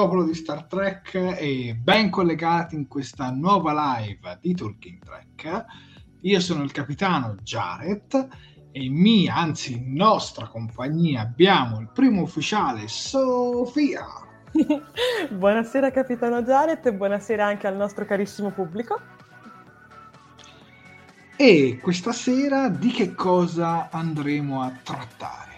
Popolo di Star Trek e ben collegati in questa nuova live di Talking Trek. Io sono il capitano Jared e in mia, anzi in nostra compagnia abbiamo il primo ufficiale Sofia. buonasera capitano Jared e buonasera anche al nostro carissimo pubblico. E questa sera di che cosa andremo a trattare?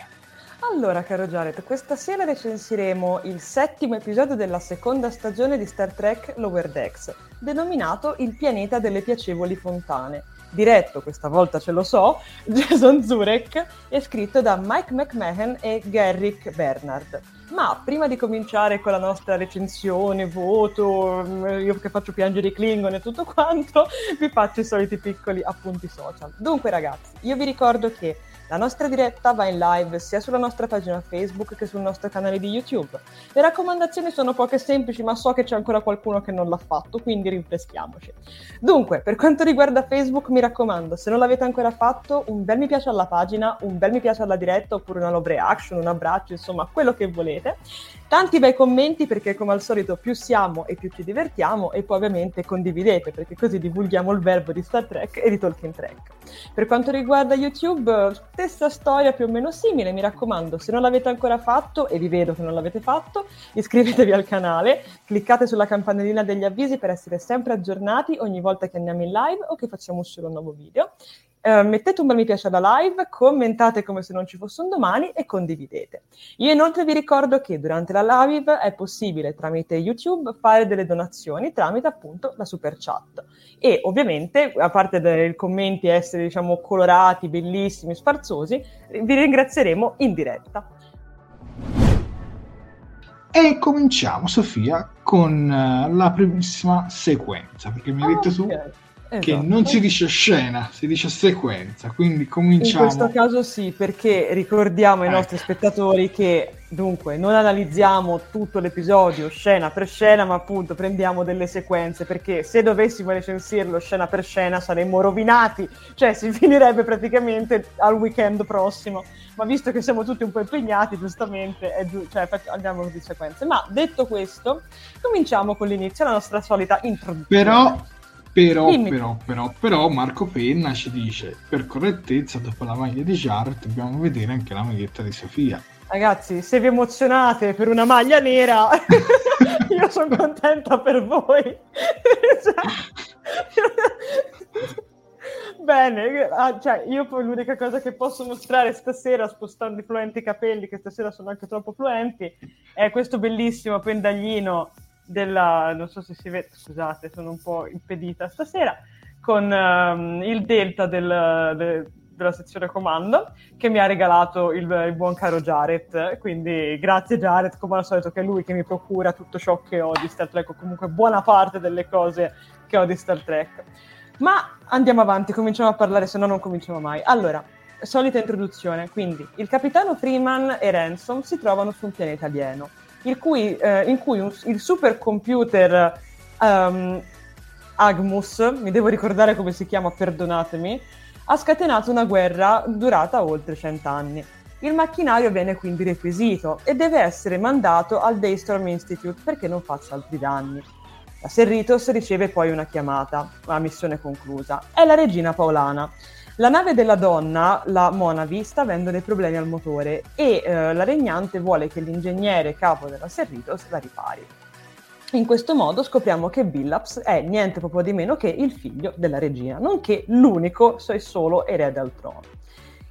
Allora, caro Jared, questa sera recensiremo il settimo episodio della seconda stagione di Star Trek Lower Decks, denominato Il pianeta delle piacevoli fontane. Diretto, questa volta ce lo so, Jason Zurek e scritto da Mike McMahon e Garrick Bernard. Ma prima di cominciare con la nostra recensione, voto, io che faccio piangere i Klingon e tutto quanto, vi faccio i soliti piccoli appunti social. Dunque ragazzi, io vi ricordo che la nostra diretta va in live sia sulla nostra pagina Facebook che sul nostro canale di YouTube. Le raccomandazioni sono poche e semplici, ma so che c'è ancora qualcuno che non l'ha fatto, quindi rinfreschiamoci. Dunque, per quanto riguarda Facebook, mi raccomando, se non l'avete ancora fatto, un bel mi piace alla pagina, un bel mi piace alla diretta, oppure una love reaction, un abbraccio, insomma, quello che volete. Tanti bei commenti perché come al solito più siamo e più ci divertiamo e poi ovviamente condividete perché così divulghiamo il verbo di Star Trek e di Talking Trek. Per quanto riguarda YouTube, stessa storia più o meno simile, mi raccomando, se non l'avete ancora fatto e vi vedo che non l'avete fatto, iscrivetevi al canale, cliccate sulla campanellina degli avvisi per essere sempre aggiornati ogni volta che andiamo in live o che facciamo uscire un nuovo video eh, mettete un bel mi piace alla live, commentate come se non ci fosse un domani e condividete. Io inoltre vi ricordo che durante la live è possibile tramite YouTube fare delle donazioni tramite appunto la super chat. E ovviamente, a parte dei commenti essere diciamo colorati, bellissimi, sfarzosi, vi ringrazieremo in diretta. E cominciamo, Sofia, con uh, la primissima sequenza, perché mi hai detto tu okay. che esatto. non si dice scena, si dice sequenza, quindi cominciamo. In questo caso sì, perché ricordiamo ai ecco. nostri spettatori che Dunque, non analizziamo tutto l'episodio scena per scena, ma appunto prendiamo delle sequenze, perché se dovessimo recensirlo scena per scena saremmo rovinati, cioè si finirebbe praticamente al weekend prossimo. Ma visto che siamo tutti un po' impegnati, giustamente, giu- cioè, andiamo di sequenze. Ma detto questo, cominciamo con l'inizio, la nostra solita introduzione. Però però, però, però, però, Marco Penna ci dice per correttezza dopo la maglia di Jared dobbiamo vedere anche la maglietta di Sofia Ragazzi, se vi emozionate per una maglia nera, io sono contenta per voi. Bene, ah, cioè, io poi l'unica cosa che posso mostrare stasera, spostando i fluenti capelli, che stasera sono anche troppo fluenti, è questo bellissimo pendaglino della... non so se si vede, scusate, sono un po' impedita stasera, con um, il delta del, del della sezione comando che mi ha regalato il, il, buon caro Jared. Quindi grazie Jared, come al solito, che è lui che mi procura tutto ciò che ho di Star Trek, o comunque buona parte delle cose che ho di Star Trek. Ma andiamo avanti, cominciamo a parlare, se no non cominciamo mai. Allora, solita introduzione. Quindi, il capitano Freeman e Ransom si trovano su un pianeta alieno, cui, eh, in cui un, il supercomputer um, Agmus, mi devo ricordare come si chiama, perdonatemi, ha scatenato una guerra durata oltre cent'anni. Il macchinario viene quindi requisito e deve essere mandato al Daystorm Institute perché non faccia altri danni. La Serritos riceve poi una chiamata, la missione conclusa. È la regina Paolana. La nave della donna, la Monavi, sta avendo dei problemi al motore e eh, la regnante vuole che l'ingegnere capo della Serritos la ripari. In questo modo scopriamo che Billaps è niente proprio di meno che il figlio della regina, nonché l'unico e solo erede al trono.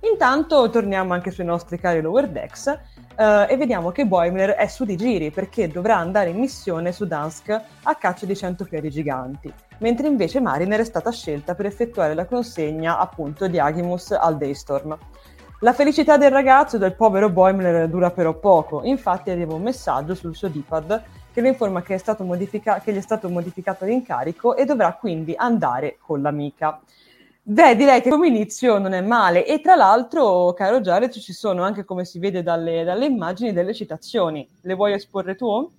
Intanto torniamo anche sui nostri cari Lower Decks eh, e vediamo che Boimler è su di giri perché dovrà andare in missione su Dansk a caccia di cento fiori giganti, mentre invece Mariner è stata scelta per effettuare la consegna appunto di Agimus al Daystorm. La felicità del ragazzo e del povero Boimler dura però poco, infatti arriva un messaggio sul suo D-pad che lo informa che, modifica- che gli è stato modificato l'incarico e dovrà quindi andare con l'amica. Beh, direi che come inizio non è male. E tra l'altro, caro Jared, ci sono anche, come si vede dalle, dalle immagini, delle citazioni. Le vuoi esporre tu?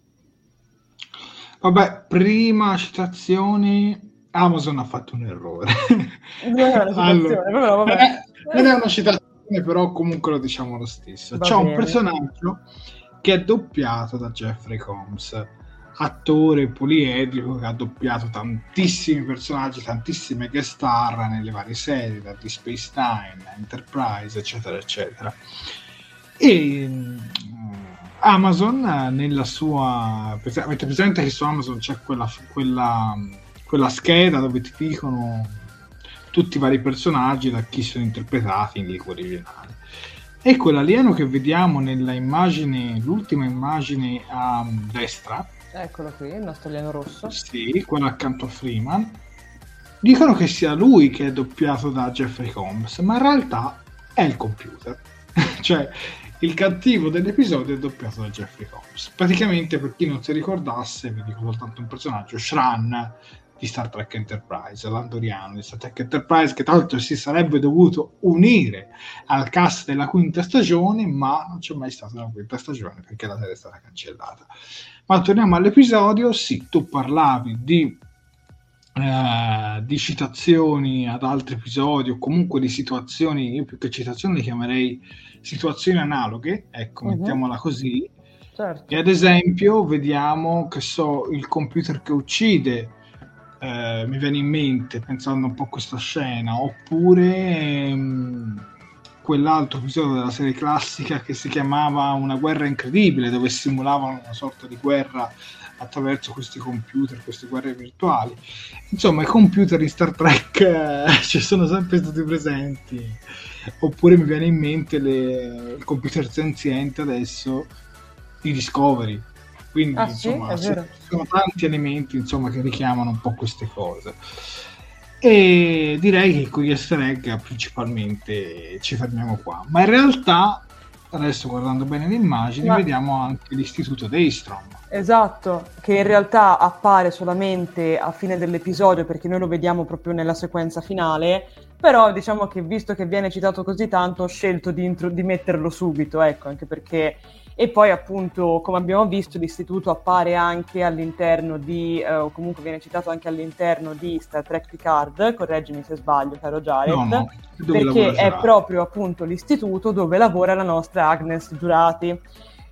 Vabbè, prima citazioni. Amazon ha fatto un errore. Non è una citazione, allora, però vabbè. Eh, non è una citazione, però comunque lo diciamo lo stesso. Va C'è bene. un personaggio che è doppiato da Jeffrey Combs, attore poliedrico che ha doppiato tantissimi personaggi, tantissime guest star nelle varie serie, da Deep Space Nine, Enterprise, eccetera, eccetera. E mm, Amazon nella sua avete presente che su Amazon c'è quella, quella, quella scheda dove ti dicono tutti i vari personaggi da chi sono interpretati in lingua originale e quell'alieno che vediamo nella immagine, l'ultima immagine a destra. Eccolo qui, il nostro alieno rosso. Sì, quello accanto a Freeman. Dicono che sia lui che è doppiato da Jeffrey Combs, ma in realtà è il computer. cioè, il cattivo dell'episodio è doppiato da Jeffrey Combs. Praticamente, per chi non si ricordasse, vi dico soltanto un personaggio, Shran di Star Trek Enterprise, l'andoriano di Star Trek Enterprise, che tra l'altro si sarebbe dovuto unire al cast della quinta stagione, ma non c'è mai stata una quinta stagione perché la serie è stata cancellata. Ma torniamo all'episodio, sì, tu parlavi di, eh, di citazioni ad altri episodi o comunque di situazioni, io più che citazioni le chiamerei situazioni analoghe, ecco, uh-huh. mettiamola così. Certo. E ad esempio vediamo che so il computer che uccide eh, mi viene in mente pensando un po' a questa scena, oppure ehm, quell'altro episodio della serie classica che si chiamava Una guerra incredibile, dove simulavano una sorta di guerra attraverso questi computer, queste guerre virtuali. Insomma, i computer in Star Trek eh, ci sono sempre stati presenti. Oppure mi viene in mente le, il computer senziente adesso di Discovery, quindi ah, insomma, sì? sono, sono tanti elementi insomma, che richiamano un po' queste cose. E direi che con gli easter egg principalmente ci fermiamo qua. Ma in realtà adesso guardando bene le immagini, Ma... vediamo anche l'istituto Daystrom. Esatto, che in realtà appare solamente a fine dell'episodio perché noi lo vediamo proprio nella sequenza finale, però diciamo che visto che viene citato così tanto ho scelto di, intro- di metterlo subito, ecco, anche perché e poi appunto come abbiamo visto l'istituto appare anche all'interno di eh, o comunque viene citato anche all'interno di Star Trek Picard correggimi se sbaglio caro Jared no, no. perché è proprio appunto l'istituto dove lavora la nostra Agnes Giurati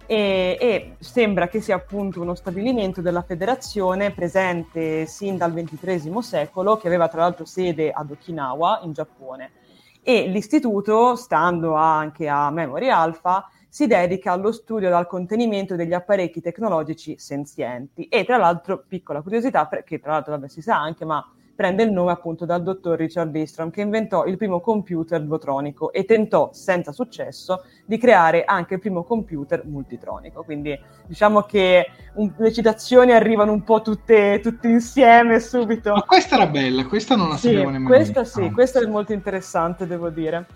e, e, sembra che sia appunto uno stabilimento della federazione presente sin dal XXIII secolo che aveva tra l'altro sede ad Okinawa in Giappone e l'istituto stando anche a Memory Alpha si dedica allo studio e al contenimento degli apparecchi tecnologici senzienti. E tra l'altro, piccola curiosità, che tra l'altro vabbè, si sa anche, ma prende il nome appunto dal dottor Richard Bistrom che inventò il primo computer votronico e tentò senza successo di creare anche il primo computer multitronico. Quindi diciamo che un, le citazioni arrivano un po' tutte, tutte, insieme subito. Ma questa era bella, questa non la sì, sapevo nemmeno. Questa sì, questa è molto interessante, devo dire.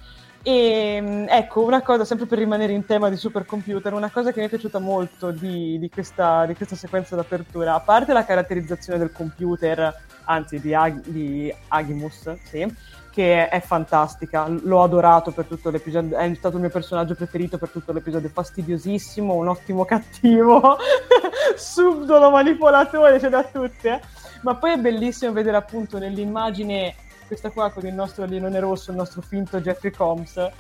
E ecco, una cosa, sempre per rimanere in tema di supercomputer, una cosa che mi è piaciuta molto di, di, questa, di questa, sequenza d'apertura, a parte la caratterizzazione del computer, anzi di, Ag- di Agimus, sì, che è fantastica, l'ho adorato per tutto l'episodio, è stato il mio personaggio preferito per tutto l'episodio, fastidiosissimo, un ottimo cattivo, subdolo manipolatore, c'è da tutte, ma poi è bellissimo vedere appunto nell'immagine questa qua con il nostro alienone rosso, il nostro finto Jeffrey Combs.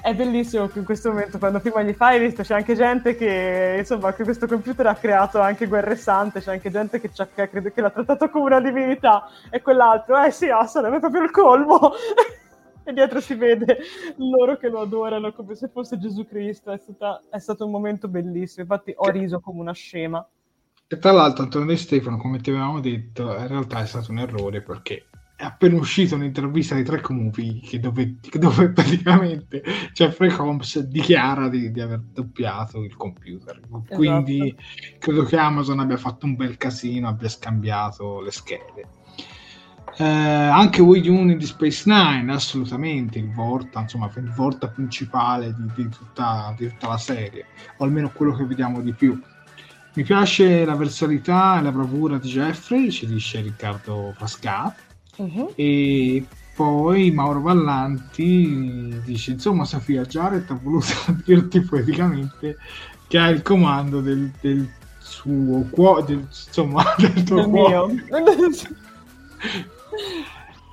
È bellissimo che in questo momento, quando prima gli fai, visto, c'è anche gente che, insomma, che questo computer ha creato anche guerre sante, c'è anche gente che, che che l'ha trattato come una divinità, e quell'altro, eh sì, ah, sarebbe proprio il colmo. e dietro si vede loro che lo adorano come se fosse Gesù Cristo. È, stata, è stato un momento bellissimo. Infatti, ho riso come una scema. E tra l'altro, Antonio e Stefano, come ti avevamo detto, in realtà è stato un errore perché è appena uscita un'intervista di Trek Movie dove, dove praticamente Jeffrey Combs dichiara di, di, aver doppiato il computer. Esatto. Quindi credo che Amazon abbia fatto un bel casino, abbia scambiato le schede. Eh, anche Wii Uni di Space Nine, assolutamente il Vorta, insomma, il Vorta principale di, di, tutta, di tutta la serie, o almeno quello che vediamo di più. Mi piace la versatilità e la bravura di Jeffrey, ci dice Riccardo Frasca Uh-huh. E poi Mauro Vallanti dice: Insomma, Sofia Jared ha voluto dirti poeticamente che ha il comando del, del suo cuore, del, insomma, del tuo del cuore.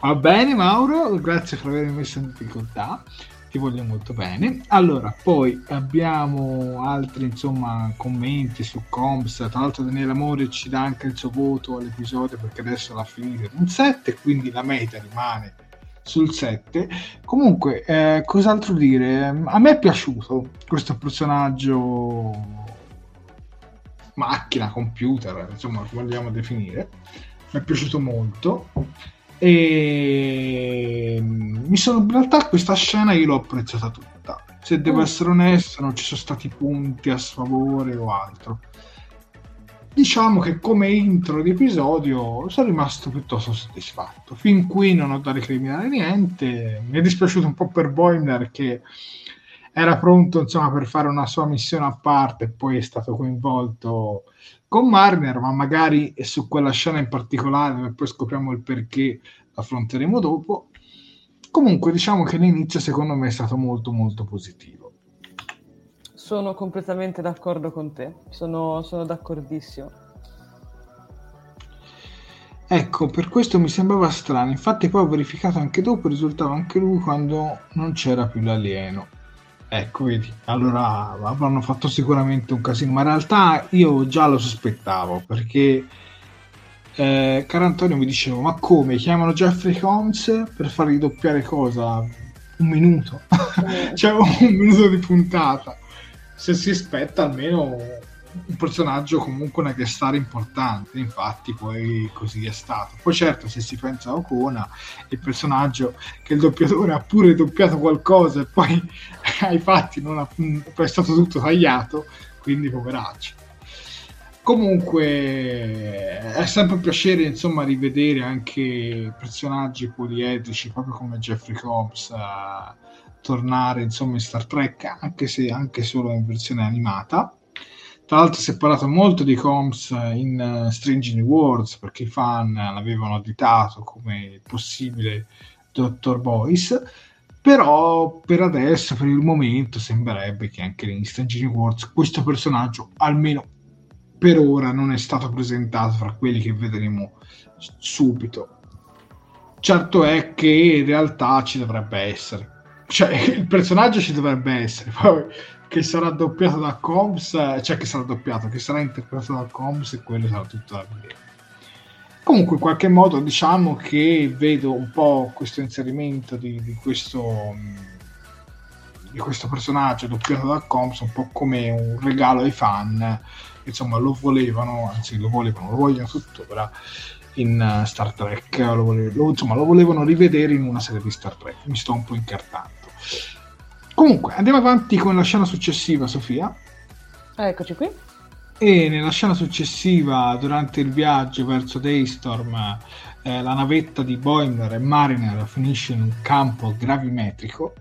Va bene, Mauro, grazie per avermi messo in difficoltà ti voglio molto bene. Allora, poi abbiamo altri insomma commenti su Comps. Tra l'altro, Daniele Amore ci dà anche il suo voto all'episodio perché adesso l'ha finito un 7, quindi la meta rimane sul 7. Comunque, eh, cos'altro dire? A me è piaciuto questo personaggio macchina, computer, insomma, come vogliamo definire. Mi è piaciuto molto e mi sono in realtà questa scena io l'ho apprezzata tutta. Se devo mm. essere onesto, non ci sono stati punti a sfavore o altro. Diciamo che come intro di episodio sono rimasto piuttosto soddisfatto. Fin qui non ho da recriminare niente. Mi è dispiaciuto un po' per Boimler che era pronto insomma per fare una sua missione a parte e poi è stato coinvolto con Marner, ma magari su quella scena in particolare, poi scopriamo il perché, affronteremo dopo. Comunque, diciamo che l'inizio secondo me è stato molto molto positivo. Sono completamente d'accordo con te, sono, sono d'accordissimo. Ecco, per questo mi sembrava strano, infatti poi ho verificato anche dopo, risultava anche lui quando non c'era più l'alieno. Ecco, vedi, allora avranno fatto sicuramente un casino, ma in realtà io già lo sospettavo perché eh, caro Antonio mi diceva ma come chiamano Jeffrey Holmes per fargli doppiare cosa? Un minuto, cioè un minuto di puntata. Se si aspetta almeno un personaggio comunque una guest star importante infatti poi così è stato poi certo se si pensa a Ocona il personaggio che il doppiatore ha pure doppiato qualcosa e poi ai fatti non ha, è stato tutto tagliato quindi poveraccio comunque è sempre un piacere insomma rivedere anche personaggi poliedrici proprio come Jeffrey Combs tornare insomma in Star Trek, anche se anche solo in versione animata. Tra l'altro si è parlato molto di Combs in uh, Strange New Worlds perché i fan l'avevano additato come possibile Dottor Boyce, però per adesso, per il momento, sembrerebbe che anche in Strange New Worlds questo personaggio, almeno per ora, non è stato presentato fra quelli che vedremo subito. Certo è che in realtà ci dovrebbe essere. Cioè, il personaggio ci dovrebbe essere, poi che sarà doppiato da Combs, cioè che sarà doppiato, che sarà interpretato da Combs e quello sarà tutto da vedere. Comunque, in qualche modo, diciamo che vedo un po' questo inserimento di, di questo di questo personaggio doppiato da Combs un po' come un regalo ai fan. Insomma lo volevano anzi lo volevano lo vogliono tuttora in uh, Star Trek lo, volev- lo, insomma lo volevano rivedere in una serie di Star Trek. Mi sto un po' incartando Comunque, andiamo avanti con la scena successiva, Sofia. Eccoci qui. E nella scena successiva, durante il viaggio verso Daystorm, eh, la navetta di Boimler e Mariner finisce in un campo gravimetrico.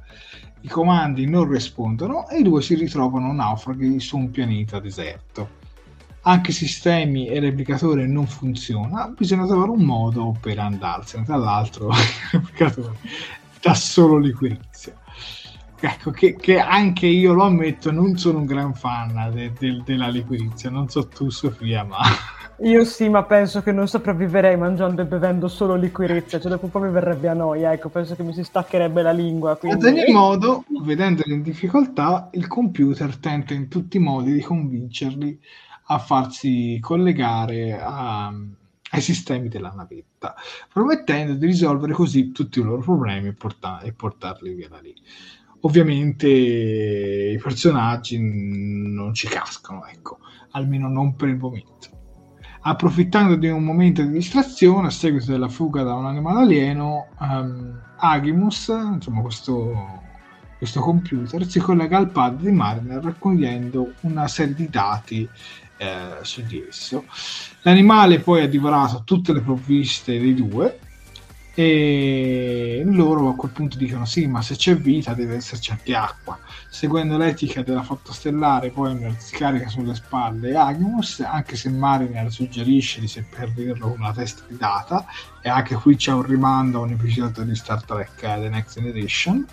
I comandi non rispondono e i due si ritrovano naufraghi su un pianeta deserto. Anche i sistemi e replicatore non funziona, bisogna trovare un modo per andarsene. Tra l'altro, il replicatore dà solo liquirizia. Ecco, che, che, anche io lo ammetto, non sono un gran fan de, de, della liquirizia, non so tu Sofia, ma... Io sì, ma penso che non sopravviverei mangiando e bevendo solo liquirizia, cioè dopo un po' mi verrebbe a noia, ecco, penso che mi si staccherebbe la lingua. Quindi... Ad ogni modo, vedendoli in difficoltà, il computer tenta in tutti i modi di convincerli a farsi collegare a, ai sistemi della navetta, promettendo di risolvere così tutti i loro problemi e, porta- e portarli via da lì ovviamente i personaggi non ci cascano, ecco, almeno non per il momento. Approfittando di un momento di distrazione a seguito della fuga da un animale alieno, um, Agimus, insomma questo, questo computer, si collega al pad di Mariner raccogliendo una serie di dati eh, su di esso. L'animale poi ha divorato tutte le provviste dei due e loro a quel punto dicono sì ma se c'è vita deve esserci anche acqua. Seguendo l'etica della flotta stellare poi si carica sulle spalle Agmus anche se Mariner suggerisce di seppellirlo con una testa di data e anche qui c'è un rimando a un episodio di Star Trek The Next Generation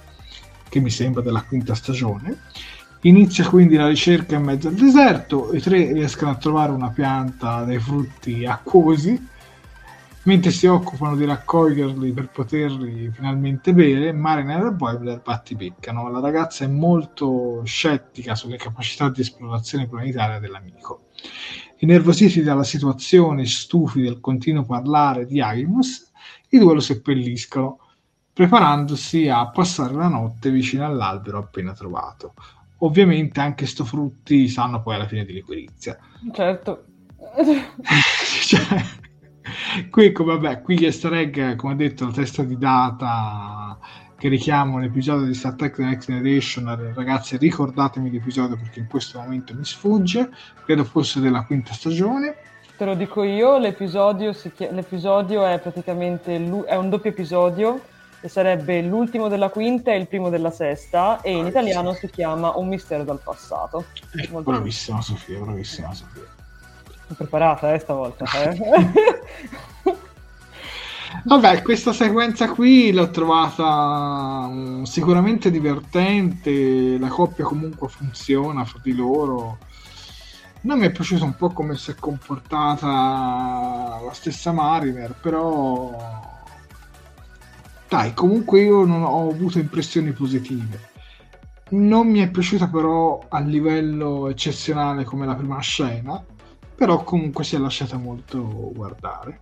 che mi sembra della quinta stagione. Inizia quindi la ricerca in mezzo al deserto, i tre riescono a trovare una pianta dei frutti acquosi mentre si occupano di raccoglierli per poterli finalmente bere, Mariner e Boimler battibeccano. La ragazza è molto scettica sulle capacità di esplorazione planetaria dell'amico. Innervositi dalla situazione, stufi del continuo parlare di Agimus, i due lo seppelliscono, preparandosi a passare la notte vicino all'albero appena trovato. Ovviamente anche sto frutti sanno poi alla fine di liquirizia. Certo. cioè, qui, come, vabbè, qui gli easter egg, come detto, la testa di data che richiamo l'episodio di Star Trek The Next Generation. Ragazzi, ricordatemi l'episodio perché in questo momento mi sfugge. Credo fosse della quinta stagione. Te lo dico io, l'episodio, chiama, l'episodio è praticamente è un doppio episodio e sarebbe l'ultimo della quinta e il primo della sesta e in italiano si chiama Un mistero dal passato. Eh, bravissima Sofia, bravissima Sofia. Preparata eh, stavolta. Eh? Vabbè, questa sequenza qui l'ho trovata um, sicuramente divertente, la coppia comunque funziona fra di loro. Non mi è piaciuto un po' come si è comportata la stessa Mariner, però dai, comunque io non ho avuto impressioni positive. Non mi è piaciuta però a livello eccezionale come la prima scena, però comunque si è lasciata molto guardare.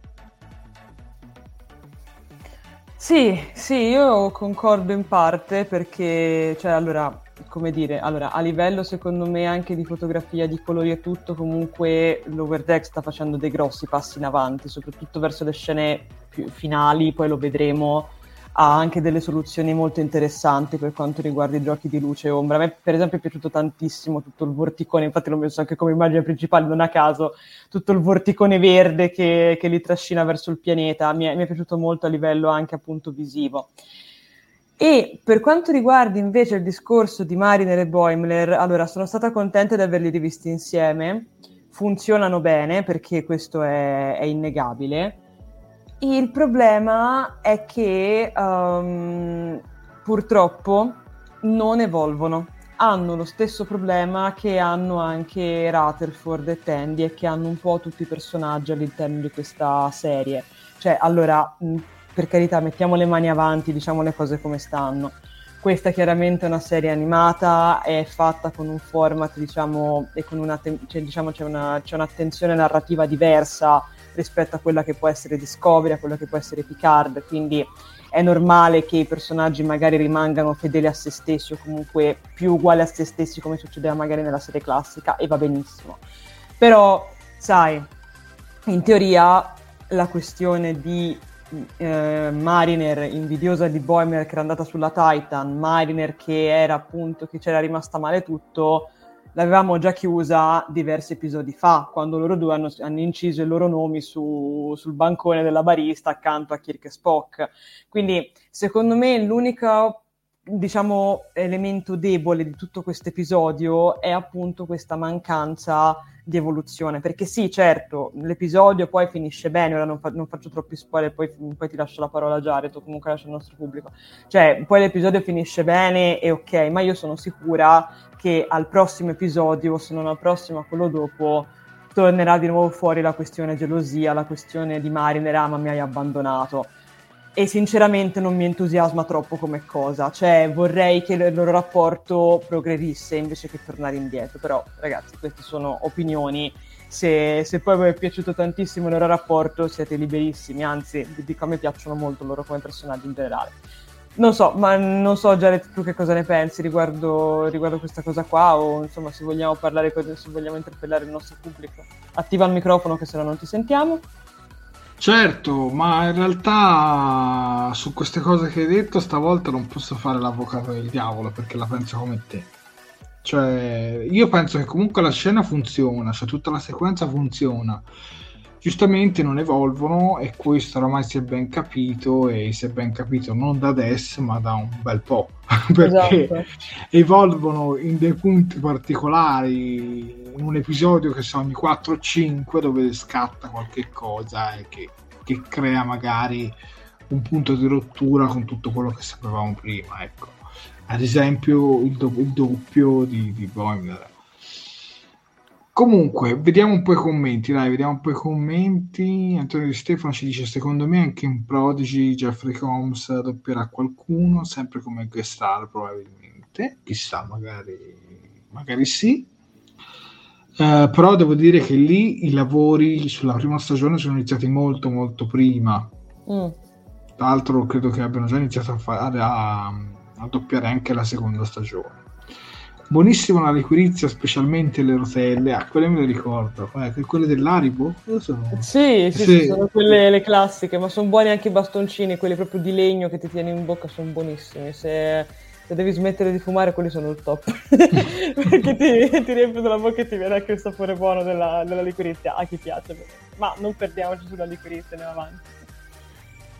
Sì, sì, io concordo in parte perché, cioè, allora, come dire, allora, a livello secondo me anche di fotografia, di colori e tutto, comunque l'Overdeck sta facendo dei grossi passi in avanti, soprattutto verso le scene più finali, poi lo vedremo ha anche delle soluzioni molto interessanti per quanto riguarda i giochi di luce e ombra. A me, per esempio, è piaciuto tantissimo tutto il vorticone, infatti l'ho messo anche come immagine principale, non a caso, tutto il vorticone verde che, che li trascina verso il pianeta. Mi è, mi è piaciuto molto a livello anche appunto visivo. E per quanto riguarda invece il discorso di Mariner e Boimler, allora sono stata contenta di averli rivisti insieme, funzionano bene perché questo è, è innegabile. Il problema è che um, purtroppo non evolvono. Hanno lo stesso problema che hanno anche Rutherford e Tandy e che hanno un po' tutti i personaggi all'interno di questa serie. Cioè, allora, per carità, mettiamo le mani avanti, diciamo le cose come stanno. Questa chiaramente è una serie animata, è fatta con un format, diciamo, e con una, cioè, diciamo, c'è, una, c'è un'attenzione narrativa diversa rispetto a quella che può essere Discovery, a quella che può essere Picard, quindi è normale che i personaggi magari rimangano fedeli a se stessi o comunque più uguali a se stessi come succedeva magari nella serie classica e va benissimo. Però, sai, in teoria la questione di eh, Mariner invidiosa di Boimer che era andata sulla Titan, Mariner che era appunto che c'era rimasta male tutto, l'avevamo già chiusa diversi episodi fa, quando loro due hanno, hanno inciso i loro nomi su, sul bancone della barista accanto a Kirk e Spock. Quindi, secondo me, l'unico diciamo, elemento debole di tutto questo episodio è appunto questa mancanza di evoluzione. Perché sì, certo, l'episodio poi finisce bene, ora non, fa- non faccio troppi spoiler, poi, poi, ti lascio la parola a Jared, o comunque lascio il nostro pubblico. Cioè, poi l'episodio finisce bene e ok, ma io sono sicura che al prossimo episodio, se non al prossimo, a quello dopo, tornerà di nuovo fuori la questione gelosia, la questione di Mariner, ah ma mi hai abbandonato. E sinceramente non mi entusiasma troppo come cosa, cioè vorrei che il loro rapporto progredisse invece che tornare indietro, però ragazzi queste sono opinioni, se, se poi vi è piaciuto tantissimo il loro rapporto siete liberissimi, anzi vi dico a me piacciono molto loro come personaggi in generale. Non so, ma non so Jared tu che cosa ne pensi riguardo, riguardo questa cosa qua o insomma se vogliamo parlare, se vogliamo interpellare il nostro pubblico. Attiva il microfono che se no non ti sentiamo. Certo, ma in realtà su queste cose che hai detto stavolta non posso fare l'avvocato del diavolo perché la penso come te. Cioè, io penso che comunque la scena funziona, cioè tutta la sequenza funziona giustamente non evolvono e questo oramai si è ben capito e si è ben capito non da adesso ma da un bel po' perché esatto. evolvono in dei punti particolari un episodio che sono ogni 4 o 5 dove scatta qualche cosa e che, che, crea magari un punto di rottura con tutto quello che sapevamo prima ecco ad esempio il, do- il doppio di, di Boimler Comunque, vediamo un po' i commenti, dai, vediamo un po' i commenti. Antonio Di Stefano ci dice, secondo me anche in Prodigy Jeffrey Combs doppierà qualcuno, sempre come guest star probabilmente, chissà, magari, magari sì. Uh, però devo dire che lì i lavori sulla prima stagione sono iniziati molto molto prima. Mm. Tra l'altro credo che abbiano già iniziato a, fare, a, a doppiare anche la seconda stagione. Buonissima la liquirizia, specialmente le rotelle. Ah, quelle me le ricordo. Eh, quelle dell'Aribo? Sono... Sì, sì, sì, sono quelle le classiche, ma sono buoni anche i bastoncini, quelli proprio di legno che ti tieni in bocca, sono buonissimi. Se, se devi smettere di fumare, quelli sono il top. Perché ti, ti riempiono la bocca e ti viene anche il sapore buono della, della liquirizia. A chi piace, ma non perdiamoci sulla liquirizia, andiamo avanti.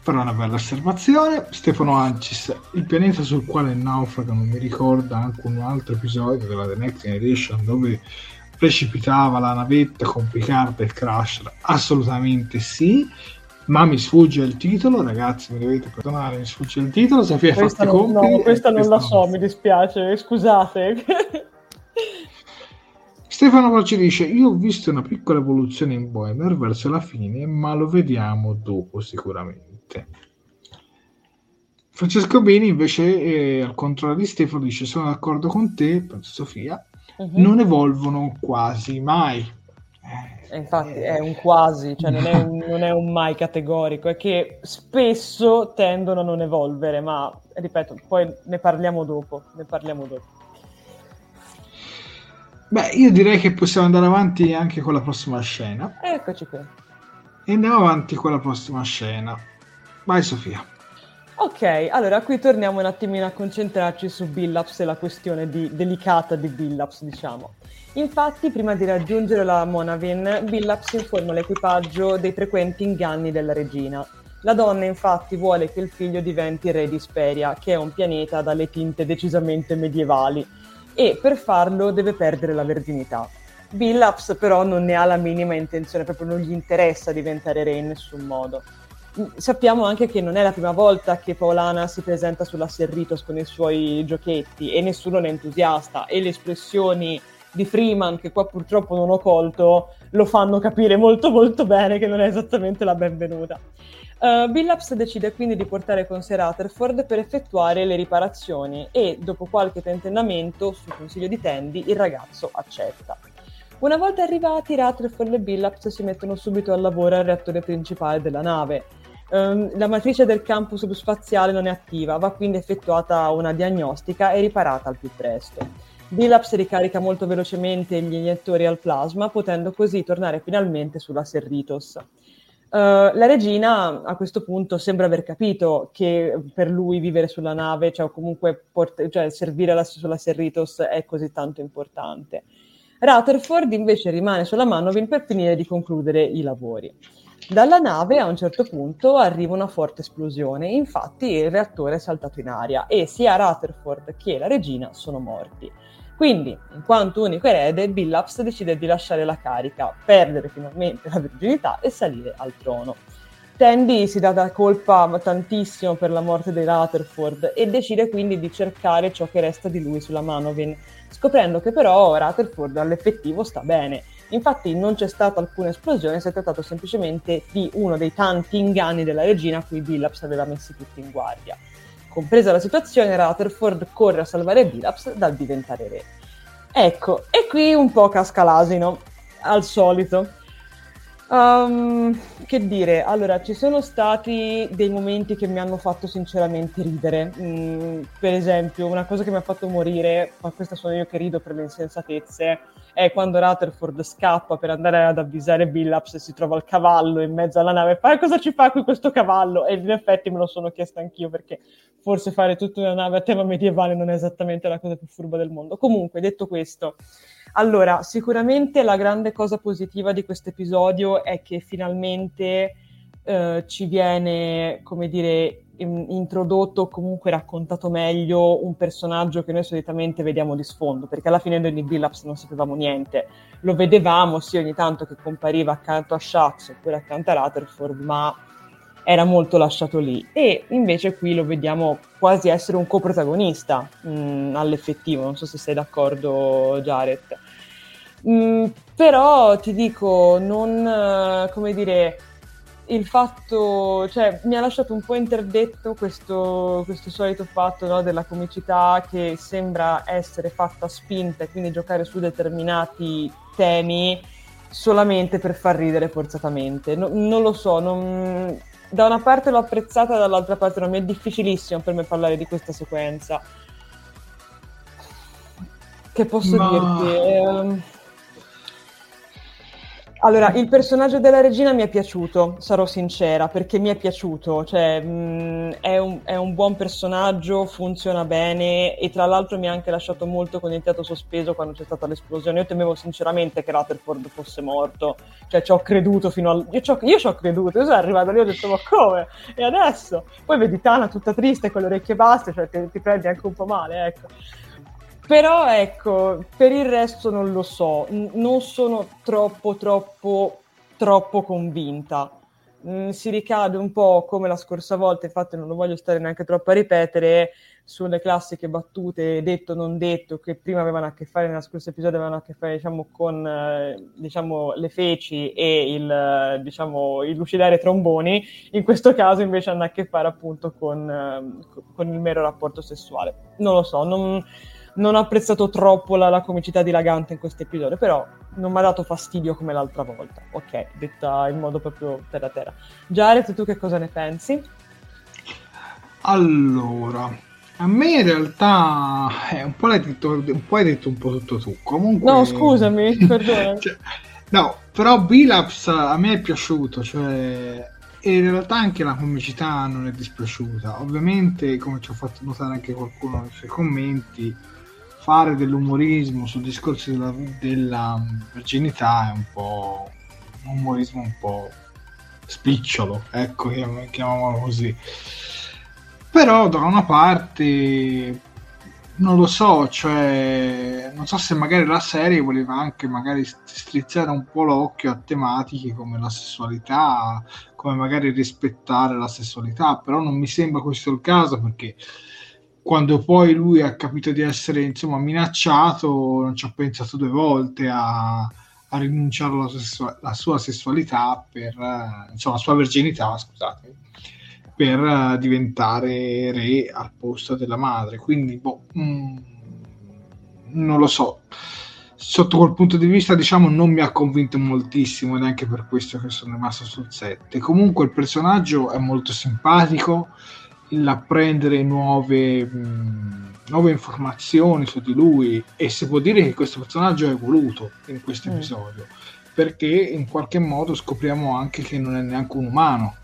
Però è una bella osservazione. Stefano Ancis, il pianeta sul quale naufragano, mi ricorda anche un altro episodio della The Next Generation dove precipitava la navetta con Picard e Crusher. Assolutamente sì. Ma mi sfugge il titolo, ragazzi, mi dovete perdonare, mi sfugge il titolo. Sofia, questa non, compiti, no, questa non la so, mi dispiace, scusate. Stefano ci dice: Io ho visto una piccola evoluzione in Boemer verso la fine, ma lo vediamo dopo sicuramente. Francesco Bini invece, eh, al contrario di Stefano, dice sono d'accordo con te, penso Sofia, uh-huh. non evolvono quasi mai. Eh, infatti è un quasi, cioè non è un, non è un, mai categorico, è che spesso tendono a non evolvere, ma ripeto, poi ne parliamo dopo, ne parliamo dopo. Beh, io direi che possiamo andare avanti anche con la prossima scena. Eccoci qui. E andiamo avanti con la prossima scena. Vai Sofia. Ok, allora qui torniamo un attimino a concentrarci su Billaps e la questione di, delicata di Billaps, diciamo. Infatti, prima di raggiungere la Monavin, Billaps informa l'equipaggio dei frequenti inganni della regina. La donna infatti vuole che il figlio diventi re di Speria, che è un pianeta dalle tinte decisamente medievali, e per farlo deve perdere la verginità. Billaps però non ne ha la minima intenzione, proprio non gli interessa diventare re in nessun modo. Sappiamo anche che non è la prima volta che Paolana si presenta sulla Serritos con i suoi giochetti e nessuno ne è entusiasta e le espressioni di Freeman, che qua purtroppo non ho colto, lo fanno capire molto molto bene che non è esattamente la benvenuta. Uh, Billups decide quindi di portare con sé Rutherford per effettuare le riparazioni e, dopo qualche tentennamento, su consiglio di Tandy, il ragazzo accetta. Una volta arrivati, Rutherford e Billups si mettono subito al lavoro al reattore principale della nave. Um, la matrice del campo subspaziale non è attiva, va quindi effettuata una diagnostica e riparata al più presto. Billups ricarica molto velocemente gli iniettori al plasma, potendo così tornare finalmente sulla Serritos. Uh, la regina a questo punto sembra aver capito che per lui vivere sulla nave, cioè comunque port- cioè servire la- sulla Serritos è così tanto importante. Rutherford invece rimane sulla Manovin per finire di concludere i lavori. Dalla nave a un certo punto arriva una forte esplosione, infatti il reattore è saltato in aria e sia Rutherford che la regina sono morti. Quindi, in quanto unico erede, Billaps decide di lasciare la carica, perdere finalmente la virginità e salire al trono. Tandy si dà da colpa tantissimo per la morte di Rutherford e decide quindi di cercare ciò che resta di lui sulla Manovin, scoprendo che però Rutherford all'effettivo sta bene. Infatti non c'è stata alcuna esplosione, si è trattato semplicemente di uno dei tanti inganni della regina a cui Billaps aveva messi tutti in guardia. Compresa la situazione, Rutherford corre a salvare Bilaps dal diventare re. Ecco, e qui un po' casca l'asino, al solito. Um, che dire, allora ci sono stati dei momenti che mi hanno fatto sinceramente ridere. Mm, per esempio, una cosa che mi ha fatto morire, ma questa sono io che rido per le insensatezze, è quando Rutherford scappa per andare ad avvisare Billaps e si trova il cavallo in mezzo alla nave e fa cosa ci fa qui questo cavallo? E in effetti me lo sono chiesto anch'io perché forse fare tutta una nave a tema medievale non è esattamente la cosa più furba del mondo. Comunque, detto questo, allora, sicuramente la grande cosa positiva di questo episodio è che finalmente eh, ci viene, come dire, in, introdotto o comunque raccontato meglio un personaggio che noi solitamente vediamo di sfondo, perché alla fine noi di Billaps non sapevamo niente. Lo vedevamo, sì, ogni tanto che compariva accanto a Shax oppure accanto a Rutherford, ma era molto lasciato lì. E invece qui lo vediamo quasi essere un coprotagonista mh, mm, all'effettivo, non so se sei d'accordo Jared. Mm, però ti dico, non, come dire, il fatto, cioè mi ha lasciato un po' interdetto questo, questo solito fatto no, della comicità che sembra essere fatta spinta e quindi giocare su determinati temi solamente per far ridere forzatamente. No, non lo so, non... da una parte l'ho apprezzata, dall'altra parte non mi è difficilissimo per me parlare di questa sequenza. Che posso Ma... dirti? Eh, allora, il personaggio della regina mi è piaciuto, sarò sincera, perché mi è piaciuto, cioè mh, è, un, è, un, buon personaggio, funziona bene e tra l'altro mi ha anche lasciato molto con il fiato sospeso quando c'è stata l'esplosione. Io temevo sinceramente che Rutherford fosse morto, cioè ci ho creduto fino al... Io ci ho creduto, io sono arrivata lì e ho detto ma come? E adesso? Poi vedi Tana tutta triste con le orecchie basse, cioè ti, ti prendi anche un po' male, ecco. Però ecco, per il resto non lo so, N- non sono troppo, troppo, troppo convinta. Mm, si ricade un po' come la scorsa volta, infatti non lo voglio stare neanche troppo a ripetere, sulle classiche battute detto non detto che prima avevano a che fare nella scorsa episodio avevano a che fare diciamo con eh, diciamo, le feci e il, diciamo, il lucidare tromboni. In questo caso invece hanno a che fare appunto con, eh, con il mero rapporto sessuale. Non lo so non, non ho apprezzato troppo la, la comicità dilagante in questo episodio, però non mi ha dato fastidio come l'altra volta. Ok, detta in modo proprio terra terra. Jared, tu che cosa ne pensi? Allora, a me in realtà eh, un, po l'hai detto, un po' hai detto un po' tutto tu. Comunque... No, scusami, perdona. cioè, no, però Bilaps a me è piaciuto, cioè e in realtà anche la comicità non è dispiaciuta. Ovviamente, come ci ha fatto notare anche qualcuno nei suoi commenti, fare dell'umorismo sul discorso della, della virginità è un po' un umorismo un po' spicciolo, ecco, chiamiamolo così. Però da una parte non lo so, cioè non so se magari la serie voleva anche magari strizzare un po' l'occhio a tematiche come la sessualità, come magari rispettare la sessualità, però non mi sembra questo il caso perché quando poi lui ha capito di essere insomma minacciato non ci ha pensato due volte a, a rinunciare alla sessu- sua sessualità per insomma la sua virginità scusate per uh, diventare re al posto della madre. Quindi, boh, mm, non lo so. Sotto quel punto di vista, diciamo, non mi ha convinto moltissimo, neanche per questo che sono rimasto sul 7. Comunque, il personaggio è molto simpatico. L'apprendere nuove, mh, mm, nuove informazioni su di lui, e si può dire che questo personaggio è evoluto in questo mm. episodio perché in qualche modo scopriamo anche che non è neanche un umano,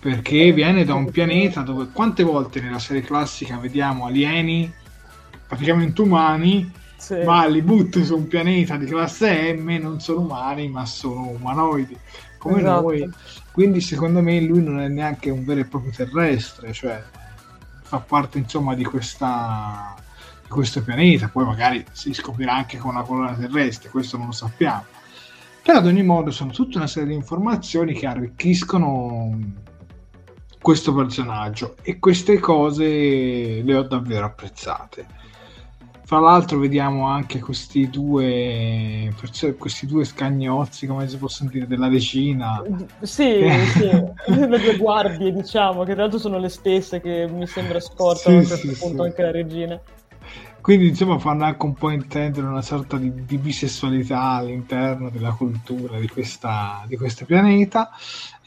perché viene da un pianeta dove quante volte nella serie classica vediamo alieni praticamente umani sì. ma li butti su un pianeta di classe M non sono umani ma sono umanoidi come esatto. noi quindi secondo me lui non è neanche un vero e proprio terrestre cioè fa parte insomma di questa di questo pianeta poi magari si scoprirà anche con una colonna terrestre questo non lo sappiamo però ad ogni modo sono tutta una serie di informazioni che arricchiscono questo personaggio e queste cose le ho davvero apprezzate. Fra l'altro vediamo anche questi due, questi due scagnozzi, come si possono dire, della regina. Sì, sì, le due guardie diciamo, che tra l'altro sono le stesse che mi sembra scortano sì, a questo sì, punto anche la regina. Quindi insomma fanno anche un po' intendere una sorta di, di bisessualità all'interno della cultura di, questa, di questo pianeta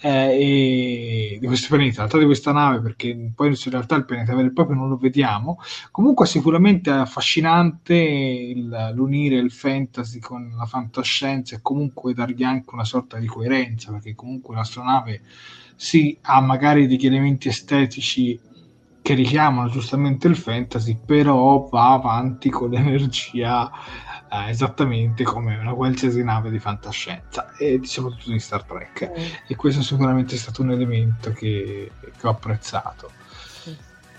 eh, di questo pianeta, in realtà di questa nave, perché poi in realtà il pianeta vero e proprio non lo vediamo. Comunque sicuramente è affascinante il, l'unire il fantasy con la fantascienza e comunque dargli anche una sorta di coerenza, perché comunque l'astronave sì, ha magari degli elementi estetici che richiamano giustamente il fantasy, però va avanti con l'energia eh, esattamente come una qualsiasi nave di fantascienza. E soprattutto di Star Trek. Mm. e questo sicuramente è stato un elemento che, che ho apprezzato.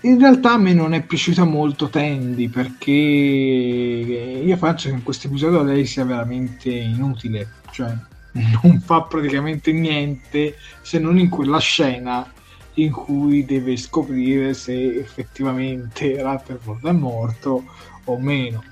In realtà a me non è piaciuta molto Tandy perché io penso che in questo episodio lei sia veramente inutile. Cioè non fa praticamente niente se non in quella scena in cui deve scoprire se effettivamente Rutherford è morto o meno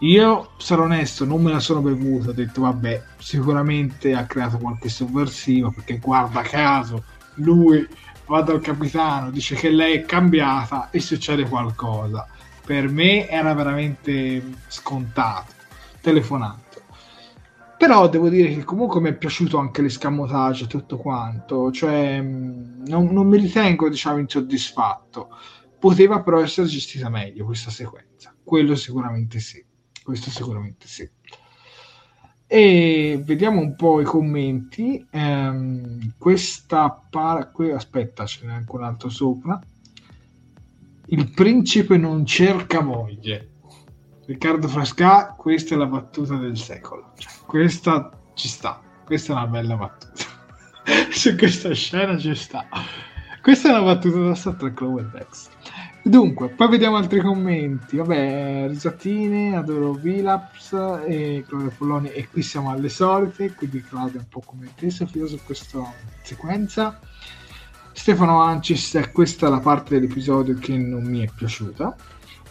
io sarò onesto, non me la sono bevuta. Ho detto, vabbè, sicuramente ha creato qualche sovversivo perché guarda caso lui va dal capitano, dice che lei è cambiata e succede qualcosa. Per me era veramente scontato, telefonato. Però devo dire che comunque mi è piaciuto anche l'escamotage e tutto quanto, cioè mm, non, non mi ritengo diciamo insoddisfatto. Poteva però essere gestita meglio questa sequenza, quello sicuramente sì questo sicuramente sì. E vediamo un po' i commenti. Um, questa par- que- aspetta, ce n'è anche un altro sopra. Il principe non cerca moglie. Riccardo Frasca, questa è la battuta del secolo. Cioè, questa ci sta. Questa è una bella battuta. Su questa scena ci sta. Questa è una battuta da Star Trek Lower Decks. Dunque, poi vediamo altri commenti. Vabbè, risatine, adoro Vilaps e Claudia Polloni e qui siamo alle solite, quindi Claudia un po' come te, Sofia, su questa sequenza. Stefano Ancis, questa è la parte dell'episodio che non mi è piaciuta.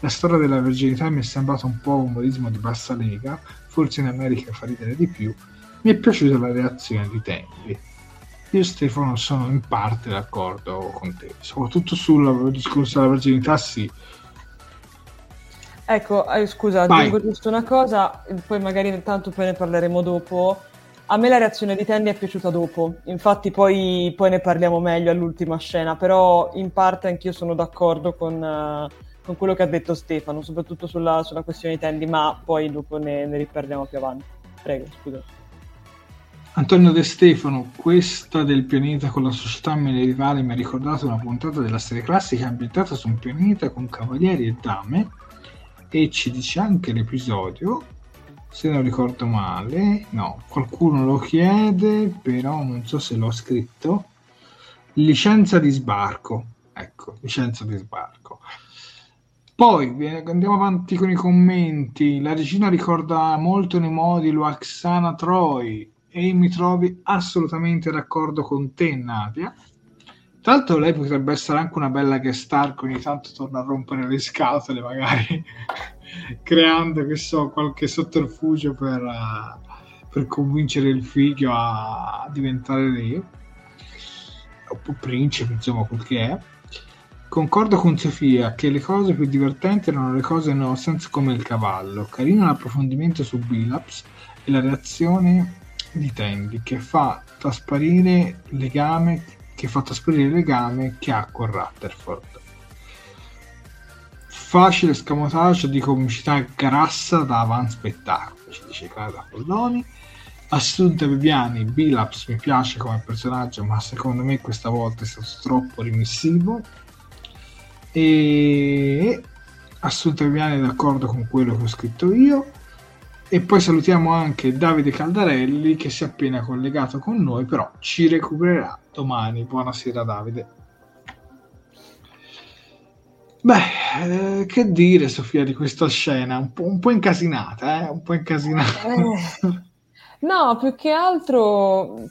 La storia della virginità mi è sembrata un po' umorismo di bassa lega, forse in America fa ridere di più. Mi è piaciuta la reazione di Tempi io Stefano sono in parte d'accordo con te, soprattutto sul discorso della virginità sì. Ecco, eh, scusa, aggiungo giusto una cosa, poi magari intanto poi ne parleremo dopo. A me la reazione di Tandy è piaciuta dopo, infatti poi, poi, ne parliamo meglio all'ultima scena, però in parte anch'io sono d'accordo con, uh, con quello che ha detto Stefano, soprattutto sulla, sulla questione di Tandy, ma poi dopo ne, ne riparliamo più avanti. Prego, scusa. Antonio De Stefano, questa del pianeta con la società medievale mi ha ricordato una puntata della serie classica ambientata su un pianeta con cavalieri e dame e ci dice anche l'episodio se non ricordo male, no, qualcuno lo chiede, però non so se l'ho scritto. Licenza di sbarco, ecco, licenza di sbarco. Poi andiamo avanti con i commenti. La regina ricorda molto nei modi Luaxana Troy e mi trovi assolutamente d'accordo con te, Nadia. Tra l'altro lei potrebbe essere anche una bella guest star che ogni tanto torna a rompere le scatole, magari creando, che so, qualche sotterfugio per, uh, per convincere il figlio a diventare re, o principe, insomma, quel che è. Concordo con Sofia che le cose più divertenti erano le cose no sense come il cavallo. Carino l'approfondimento su Bilaps e la reazione di Tandy che fa trasparire legame che fa trasparire il legame che ha con Rutherford facile scamotage di comicità grassa da avan spettacolo, ci dice Clara Polloni. Assunta Viviani, Bilaps mi piace come personaggio, ma secondo me questa volta è stato troppo rimissivo. E Assunta Viviani è d'accordo con quello che ho scritto io. E poi salutiamo anche Davide Caldarelli che si è appena collegato con noi, però ci recupererà domani. Buonasera Davide. Beh, eh, che dire Sofia di questa scena? Un po', un po incasinata, eh? Un po' incasinata. Eh, no, più che altro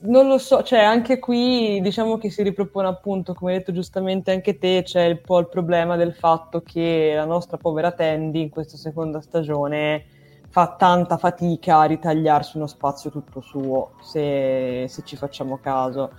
non lo so, cioè anche qui diciamo che si ripropone appunto, come hai detto giustamente anche te, c'è un po' il problema del fatto che la nostra povera Tandy in questa seconda stagione fa tanta fatica a ritagliarsi uno spazio tutto suo, se, se ci facciamo caso.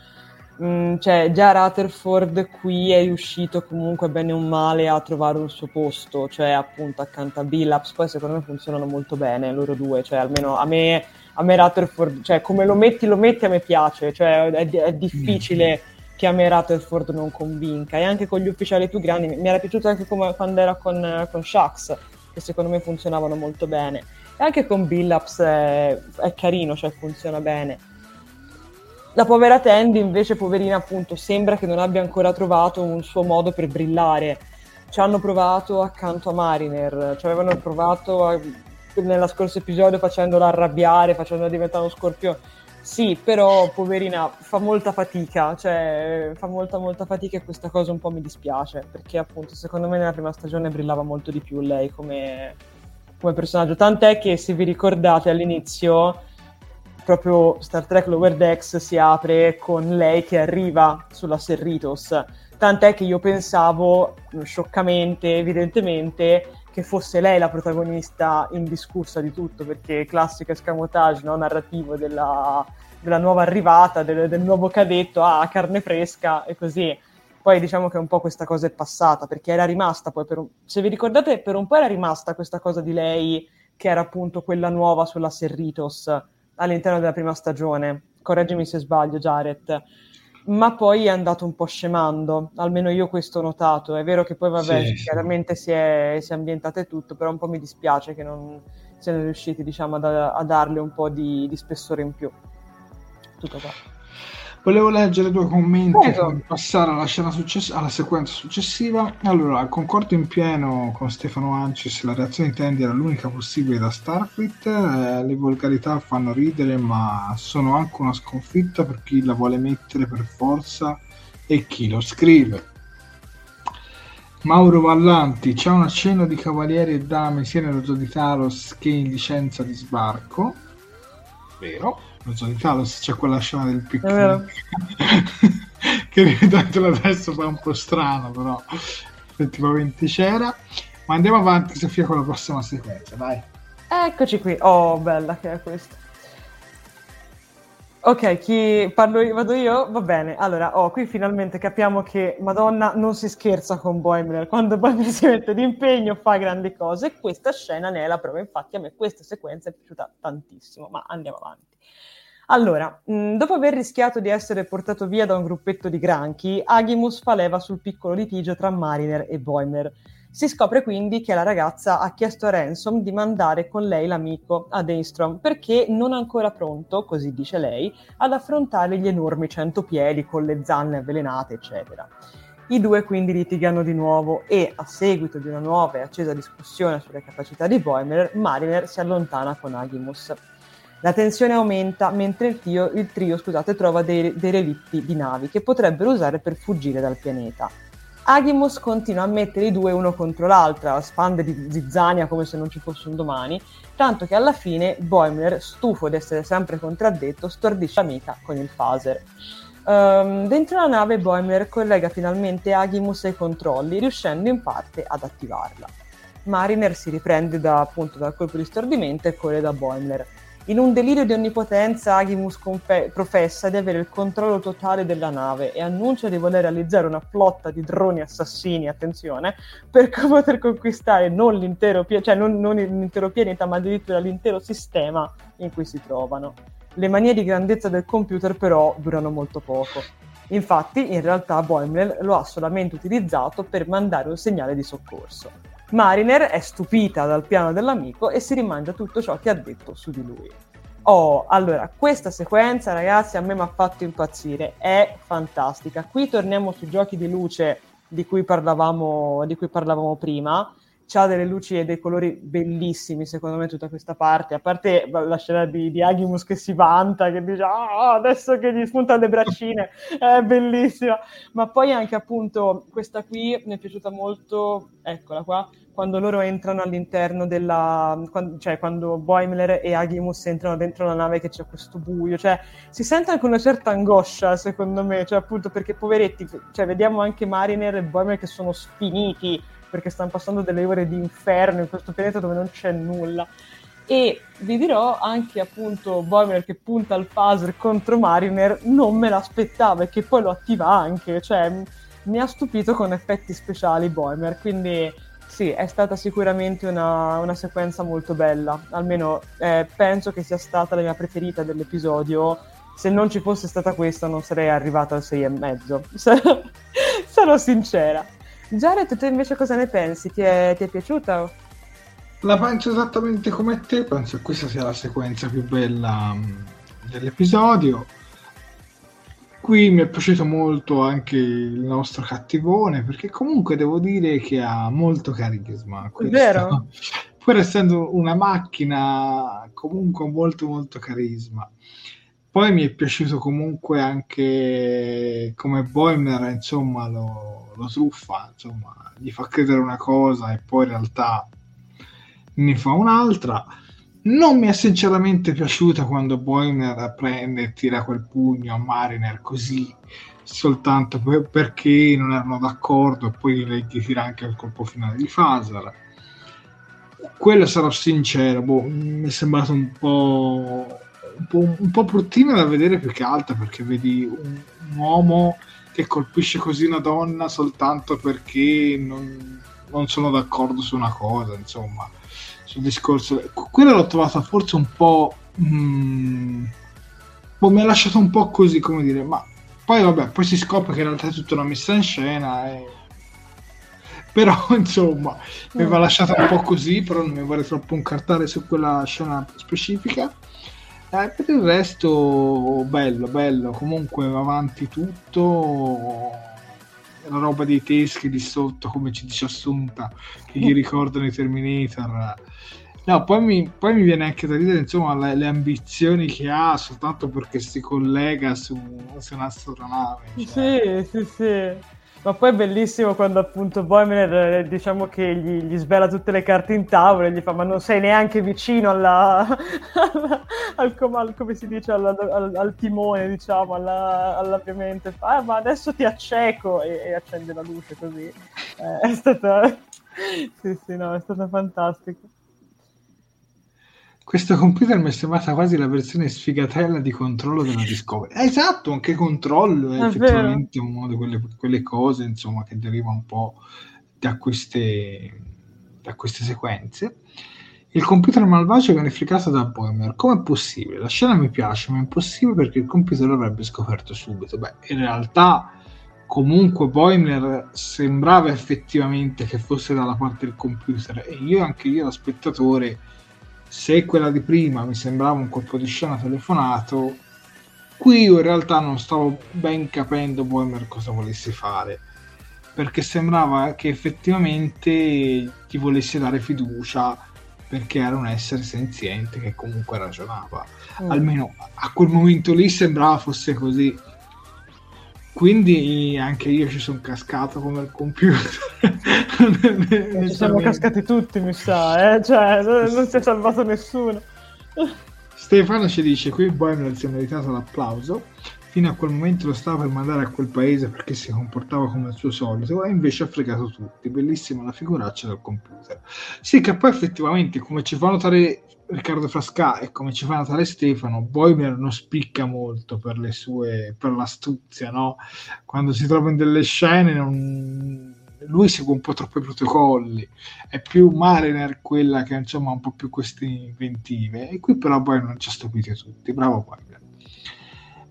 Mm, cioè, già Rutherford qui è riuscito comunque bene o male a trovare un suo posto, cioè appunto accanto a Billups, poi secondo me funzionano molto bene loro due, cioè almeno a me, a me Rutherford, cioè come lo metti lo metti a me piace, cioè è, è difficile mm. che a me Rutherford non convinca e anche con gli ufficiali più grandi mi era piaciuto anche come, quando era con, con Shax, che secondo me funzionavano molto bene e anche con Billups è, è carino, cioè funziona bene la povera Tandy invece, poverina, appunto, sembra che non abbia ancora trovato un suo modo per brillare. Ci hanno provato accanto a Mariner, ci avevano provato a, nello scorso episodio facendola arrabbiare, facendola diventare uno scorpione. Sì, però poverina fa molta fatica, cioè fa molta molta fatica e questa cosa un po' mi dispiace, perché appunto secondo me nella prima stagione brillava molto di più lei come, come personaggio, tant'è che se vi ricordate all'inizio proprio Star Trek Lower Decks si apre con lei che arriva sulla Serritos. Tant'è che io pensavo, scioccamente, evidentemente, che fosse lei la protagonista indiscussa di tutto, perché classico escamotage no, narrativo della, della, nuova arrivata, del, del nuovo cadetto, ah, carne fresca e così. Poi diciamo che un po' questa cosa è passata, perché era rimasta poi per un... Se vi ricordate, per un po' era rimasta questa cosa di lei, che era appunto quella nuova sulla Serritos, all'interno della prima stagione, correggimi se sbaglio Jared, ma poi è andato un po' scemando, almeno io questo ho notato, è vero che poi vabbè, sì, chiaramente sì. Si, è, si è ambientato e tutto, però un po' mi dispiace che non siano riusciti diciamo, a, a darle un po' di, di spessore in più. Tutto qua. Volevo leggere due commenti per passare alla, success- alla, sequenza successiva. Allora, concordo in pieno con Stefano Ancis, la reazione di Tandy era l'unica possibile da Starfleet. Eh, le volgarità fanno ridere, ma sono anche una sconfitta per chi la vuole mettere per forza e chi lo scrive. Mauro Vallanti, c'è un accenno di cavalieri e dame sia nello Zoo di Talos che in licenza di sbarco. Vero in Talos c'è quella scena del piccolo che rivedendolo adesso fa un po' strano però effettivamente c'era ma andiamo avanti Sofia con la prossima sequenza dai eccoci qui oh bella che è questa Ok, chi parlo io, vado io? Va bene. Allora, oh, qui finalmente capiamo che Madonna non si scherza con Boimler. Quando Boimler si mette d'impegno fa grandi cose. Questa scena ne è la prova. Infatti, a me questa sequenza è piaciuta tantissimo. Ma andiamo avanti. Allora, mm, dopo aver rischiato di essere portato via da un gruppetto di granchi, Agimus fa leva sul piccolo litigio tra Mariner e Boimer. Si scopre quindi che la ragazza ha chiesto a Ransom di mandare con lei l'amico ad Enstrom perché non ancora pronto, così dice lei, ad affrontare gli enormi centopiedi con le zanne avvelenate, eccetera. I due quindi litigano di nuovo e, a seguito di una nuova e accesa discussione sulle capacità di Boimler, Mariner si allontana con Agimus. La tensione aumenta mentre il trio, il trio scusate, trova dei, dei relitti di navi che potrebbero usare per fuggire dal pianeta. Agimus continua a mettere i due uno contro l'altra, spande di zizzania come se non ci fosse un domani, tanto che alla fine Boimler, stufo di essere sempre contraddetto, stordisce l'amica con il phaser. Um, dentro la nave Boimler collega finalmente Agimus ai controlli, riuscendo in parte ad attivarla. Mariner si riprende da, appunto dal colpo di stordimento e corre da Boimler. In un delirio di onnipotenza, Agimus confe- professa di avere il controllo totale della nave e annuncia di voler realizzare una flotta di droni assassini, attenzione, per poter conquistare non l'intero, pi- cioè non, non l'intero pianeta, ma addirittura l'intero sistema in cui si trovano. Le manie di grandezza del computer però durano molto poco. Infatti, in realtà Boimler lo ha solamente utilizzato per mandare un segnale di soccorso. Mariner è stupita dal piano dell'amico e si rimangia tutto ciò che ha detto su di lui. Oh, allora, questa sequenza, ragazzi, a me mi ha fatto impazzire, è fantastica. Qui torniamo sui giochi di luce di cui parlavamo, di cui parlavamo prima, ha delle luci e dei colori bellissimi, secondo me, tutta questa parte. A parte la scena di, di Agimus che si vanta, che dice ah, adesso che gli spuntano le braccine, è bellissima. Ma poi anche appunto questa qui mi è piaciuta molto, eccola qua, quando loro entrano all'interno della... Quando, cioè quando Boimler e Agimus entrano dentro la nave che c'è questo buio, cioè si sente anche una certa angoscia secondo me, cioè appunto perché poveretti, cioè vediamo anche Mariner e Boimler che sono spiniti perché stanno passando delle ore di inferno in questo pianeta dove non c'è nulla. E vi dirò anche appunto Boimler che punta il phaser contro Mariner, non me l'aspettavo e che poi lo attiva anche, cioè mi ha stupito con effetti speciali Boimler, quindi sì, è stata sicuramente una, una sequenza molto bella, almeno eh, penso che sia stata la mia preferita dell'episodio. Se non ci fosse stata questa non sarei arrivata al 6,5, sarò sincera. Jared, tu invece cosa ne pensi? Ti è, ti è piaciuta? La penso esattamente come te, penso che questa sia la sequenza più bella mm, dell'episodio. Qui mi è piaciuto molto anche il nostro cattivone, perché comunque devo dire che ha molto carisma. Questo. Vero? Pur essendo una macchina, comunque molto molto carisma. Poi mi è piaciuto comunque anche come Boimler, insomma, lo, lo truffa, insomma, gli fa credere una cosa e poi in realtà ne fa un'altra. Non mi è sinceramente piaciuta quando Boimler prende e tira quel pugno a Mariner così, soltanto per, perché non erano d'accordo e poi gli tira anche il colpo finale di Fasar. Quello sarò sincero, boh, mi è sembrato un po' un po', un po' bruttina da vedere più che altro perché vedi un, un, uomo che colpisce così una donna soltanto perché non, non sono d'accordo su una cosa, insomma, sul discorso. Quella l'ho trovata forse un po'... Mm, boh, mi ha lasciato un po' così, come dire, ma poi vabbè, poi si scopre che in realtà è tutta una messa in scena e però insomma mi aveva lasciato un po' così però non mi vorrei troppo incartare su quella scena specifica eh, per il resto, bello, bello. Comunque va avanti tutto. La roba dei teschi di sotto, come ci dice Assunta, che gli ricordano i Terminator. No, poi mi, poi mi viene anche da ridere, insomma, le, le, ambizioni che ha soltanto perché si collega su, su un'astronave. Cioè. Sì, sì, sì. Ma poi è bellissimo quando appunto Boimler eh, diciamo che gli, gli, svela tutte le carte in tavola e gli fa ma non sei neanche vicino alla, alla al, al, come si dice alla, al, al, timone diciamo alla, all'avviamento. Ah, ma adesso ti acceco. E, e, accende la luce così. Eh, è stata sì sì no è stata fantastica questo computer mi è sembrata quasi la versione sfigatella di controllo della Discovery. Eh, esatto, anche controllo è, è effettivamente vero. una di quelle, quelle, cose insomma, che deriva un po' da queste, da queste sequenze. Il computer malvagio viene fricato da Boimer. Com'è possibile? La scena mi piace, ma è impossibile perché il computer l'avrebbe scoperto subito. Beh, in realtà comunque Boimler sembrava effettivamente che fosse dalla parte del computer e io anche io da spettatore se quella di prima mi sembrava un colpo di scena telefonato, qui io in realtà non stavo ben capendo Boemer cosa volesse fare. perché sembrava che effettivamente ti volesse dare fiducia perché era un essere senziente che comunque ragionava. Mm. Almeno a quel momento lì sembrava fosse così. Quindi anche io ci sono cascato come il computer. ci siamo cascati tutti, mi sa, eh? cioè, non si è salvato nessuno. Stefano ci dice: Qui Boimler si è meritato l'applauso. Fino a quel momento lo stava per mandare a quel paese perché si comportava come il suo solito, e invece ha fregato tutti. Bellissima la figuraccia del computer. Sì, che poi effettivamente, come ci fa notare Riccardo Frasca e come ci fa notare Stefano, Boimer non spicca molto per le sue per l'astuzia, no? Quando si trova in delle scene non lui segue un po' troppo i protocolli, è più Mariner quella che insomma ha un po' più queste inventive, e qui però poi non ci ha stupito tutti, bravo Boimer.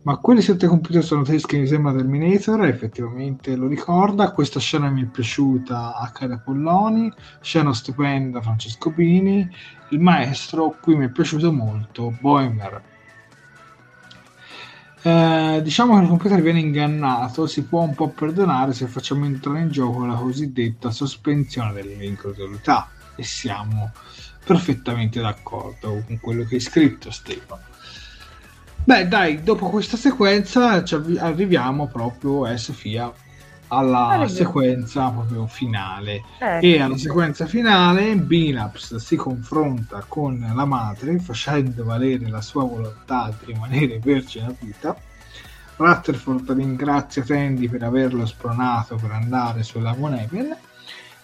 Ma quelli sette computer sono tedeschi mi sembra Terminator, effettivamente lo ricorda, questa scena mi è piaciuta a Cara Polloni, scena stupenda Francesco Pini, il maestro qui mi è piaciuto molto, Boimer eh, diciamo che il computer viene ingannato, si può un po' perdonare se facciamo entrare in gioco la cosiddetta sospensione dell'incredulità e siamo perfettamente d'accordo con quello che hai scritto Stefano. Beh dai, dopo questa sequenza arriviamo proprio, eh Sofia, alla ah, sequenza proprio finale. Eh, e alla sequenza finale Binaps si confronta con la madre facendo valere la sua volontà di rimanere vergine a vita. Rutherford ringrazia Tandy per averlo spronato per andare sulla Moneven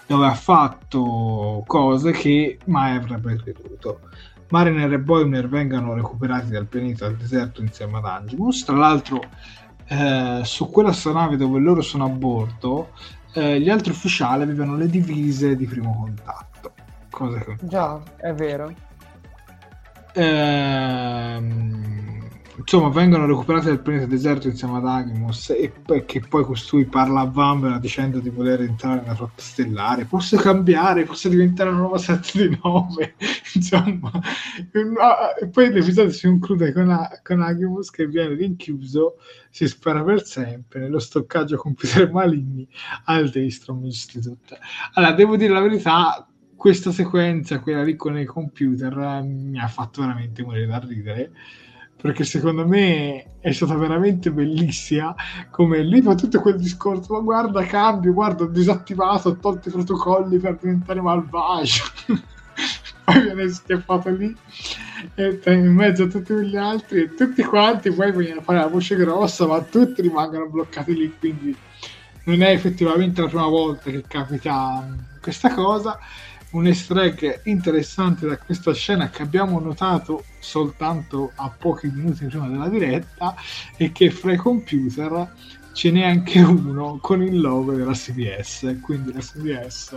dove ha fatto cose che mai avrebbe creduto. Mariner e Boimler vengono recuperati dal pianeta al deserto insieme ad Angimus. Tra l'altro eh, su quella astronave dove loro sono a bordo, eh, gli altri ufficiali avevano le divise di primo contatto. Cosa che... Già, è vero. Ehm insomma vengono recuperati dal pianeta deserto insieme ad Agimos e poi, che poi costui parla a Vambera dicendo di voler entrare nella flotta stellare posso cambiare, posso diventare una nuova 7 di 9 insomma. E poi l'episodio si conclude con, con Agimos che viene rinchiuso si spera per sempre nello stoccaggio computer maligni al Daystrom Institute. Allora devo dire la verità questa sequenza, quella lì con i computer, mi ha fatto veramente morire da ridere perché secondo me è stata veramente bellissima come lì fa tutto quel discorso ma guarda cambio, guarda ho disattivato ho tolto i protocolli per diventare malvagio. Poi viene schiaffato lì in mezzo a tutti gli altri e tutti quanti poi vogliono fare la voce grossa ma tutti rimangono bloccati lì quindi non è effettivamente la prima volta che capita questa cosa un easter egg interessante da questa scena che abbiamo notato soltanto a pochi minuti prima della diretta è che fra i computer ce n'è anche uno con il logo della CBS quindi la CBS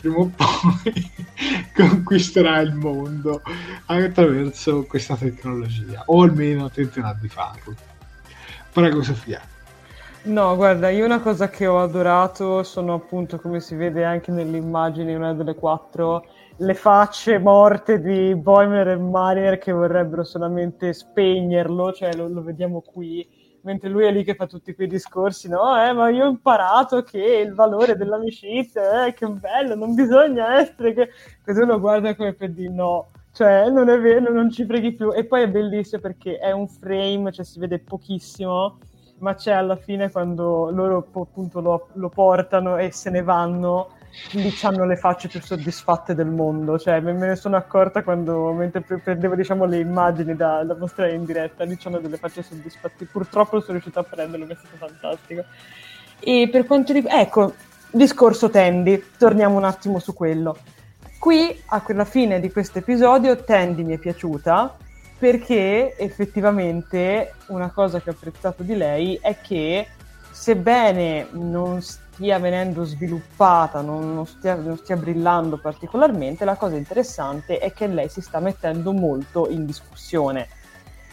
prima o poi conquisterà il mondo attraverso questa tecnologia o almeno tenterà di farlo. Prego Sofia No, guarda, io una cosa che ho adorato sono appunto, come si vede anche nelle immagini, una delle quattro, le facce morte di Boimer e Mariner che vorrebbero solamente spegnerlo, cioè lo, lo, vediamo qui, mentre lui è lì che fa tutti quei discorsi, no, eh, ma io ho imparato che il valore dell'amicizia, eh, che bello, non bisogna essere che... Così uno guarda come per dire no, cioè non è vero, non ci preghi più. E poi è bellissimo perché è un frame, cioè si vede pochissimo, ma c'è alla fine quando loro appunto lo, lo portano e se ne vanno lì hanno le facce più soddisfatte del mondo, cioè me, ne sono accorta quando mentre prendevo diciamo le immagini da, da mostrare in diretta, lì hanno delle facce soddisfatte, purtroppo sono riuscita a prenderlo, è stato fantastico. E per quanto riguarda, ecco, discorso Tandy, torniamo un attimo su quello. Qui, a quella fine di questo episodio, Tandy mi è piaciuta, perché effettivamente una cosa che ho apprezzato di lei è che sebbene non stia venendo sviluppata, non, non, stia, non, stia, brillando particolarmente, la cosa interessante è che lei si sta mettendo molto in discussione.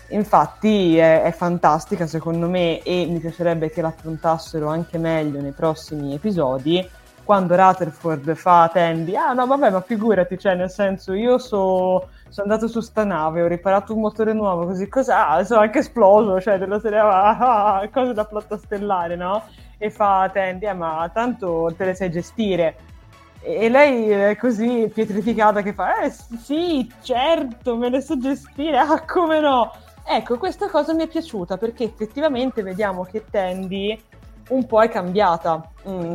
Infatti è, è fantastica secondo me e mi piacerebbe che l'affrontassero anche meglio nei prossimi episodi. Quando Rutherford fa Tandy, ah no vabbè ma figurati, cioè nel senso io so sono andato su sta nave, ho riparato un motore nuovo, così cosa? Ah, sono anche esploso, cioè della serie ah, ah, cose da flotta stellare, no? E fa Tandy, eh, ma tanto te le sai gestire. E lei è così pietrificata che fa, eh sì, certo, me le so gestire, ah come no? Ecco, questa cosa mi è piaciuta perché effettivamente vediamo che Tandy un po' è cambiata. Mm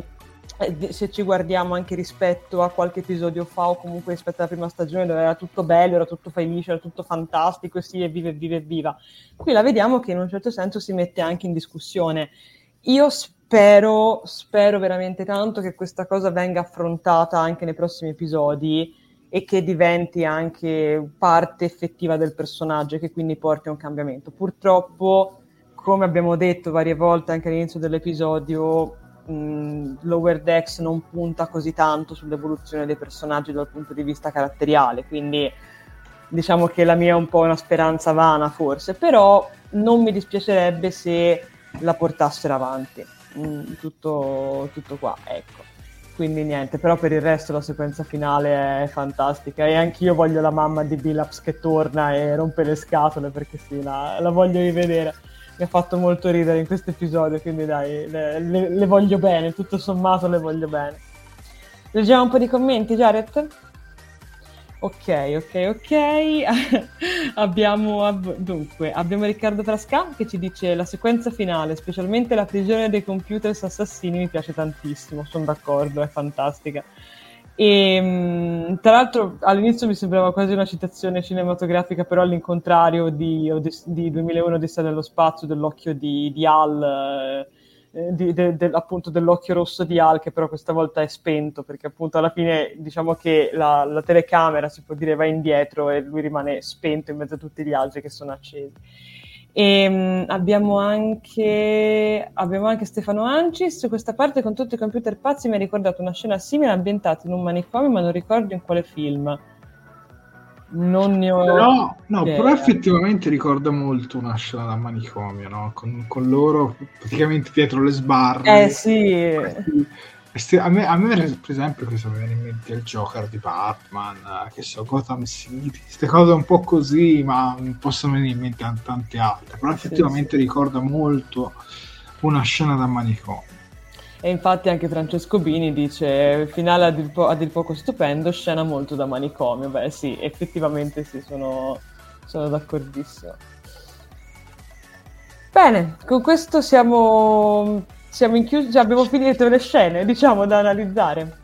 se ci guardiamo anche rispetto a qualche episodio fa o comunque rispetto alla prima stagione dove era tutto bello, era tutto felice, era tutto fantastico, sì, e vive, vive, viva. Qui la vediamo che in un certo senso si mette anche in discussione. Io spero, spero veramente tanto che questa cosa venga affrontata anche nei prossimi episodi e che diventi anche parte effettiva del personaggio e che quindi porti a un cambiamento. Purtroppo, come abbiamo detto varie volte anche all'inizio dell'episodio, mh, Lower Decks non punta così tanto sull'evoluzione dei personaggi dal punto di vista caratteriale, quindi diciamo che la mia è un po' una speranza vana forse, però non mi dispiacerebbe se la portassero avanti. Mm, tutto, tutto qua, ecco. Quindi niente, però per il resto la sequenza finale è fantastica e anch'io voglio la mamma di Billaps che torna e rompe le scatole perché sì, la, la voglio rivedere mi ha fatto molto ridere in questo episodio, quindi dai, le, le, le, voglio bene, tutto sommato le voglio bene. Leggiamo un po' di commenti, Jared? Ok, ok, ok. abbiamo, ab- dunque, abbiamo Riccardo Frasca che ci dice la sequenza finale, specialmente la prigione dei computers assassini, mi piace tantissimo, sono d'accordo, è fantastica. E mm, tra l'altro all'inizio mi sembrava quasi una citazione cinematografica, però all'incontrario di, di 2001 Odissea dello spazio, dell'occhio di, di Al, eh, di, de, de, appunto dell'occhio rosso di Al, che però questa volta è spento, perché appunto alla fine diciamo che la, la telecamera si può dire va indietro e lui rimane spento in mezzo a tutti gli altri che sono accesi. E um, abbiamo, anche, abbiamo anche Stefano Ancis. Questa parte con tutti i computer pazzi mi ha ricordato una scena simile ambientata in un manicomio, ma non ricordo in quale film. Non ne ho. No, no però effettivamente ricorda molto una scena da manicomio, no? con, con, loro praticamente dietro le sbarre. Eh sì. A me, a me, per esempio, questo mi viene in mente il Joker di Batman, che so, Gotham City, queste cose un po' così, ma possono venire in mente tante altre. Però effettivamente sì, sì. ricorda molto una scena da manicomio. E infatti anche Francesco Bini dice finale a dir, po- a dir poco stupendo, scena molto da manicomio. Beh sì, effettivamente sì, sono, sono d'accordissimo. Bene, con questo siamo siamo in chiusi, cioè abbiamo finito le scene, diciamo, da analizzare.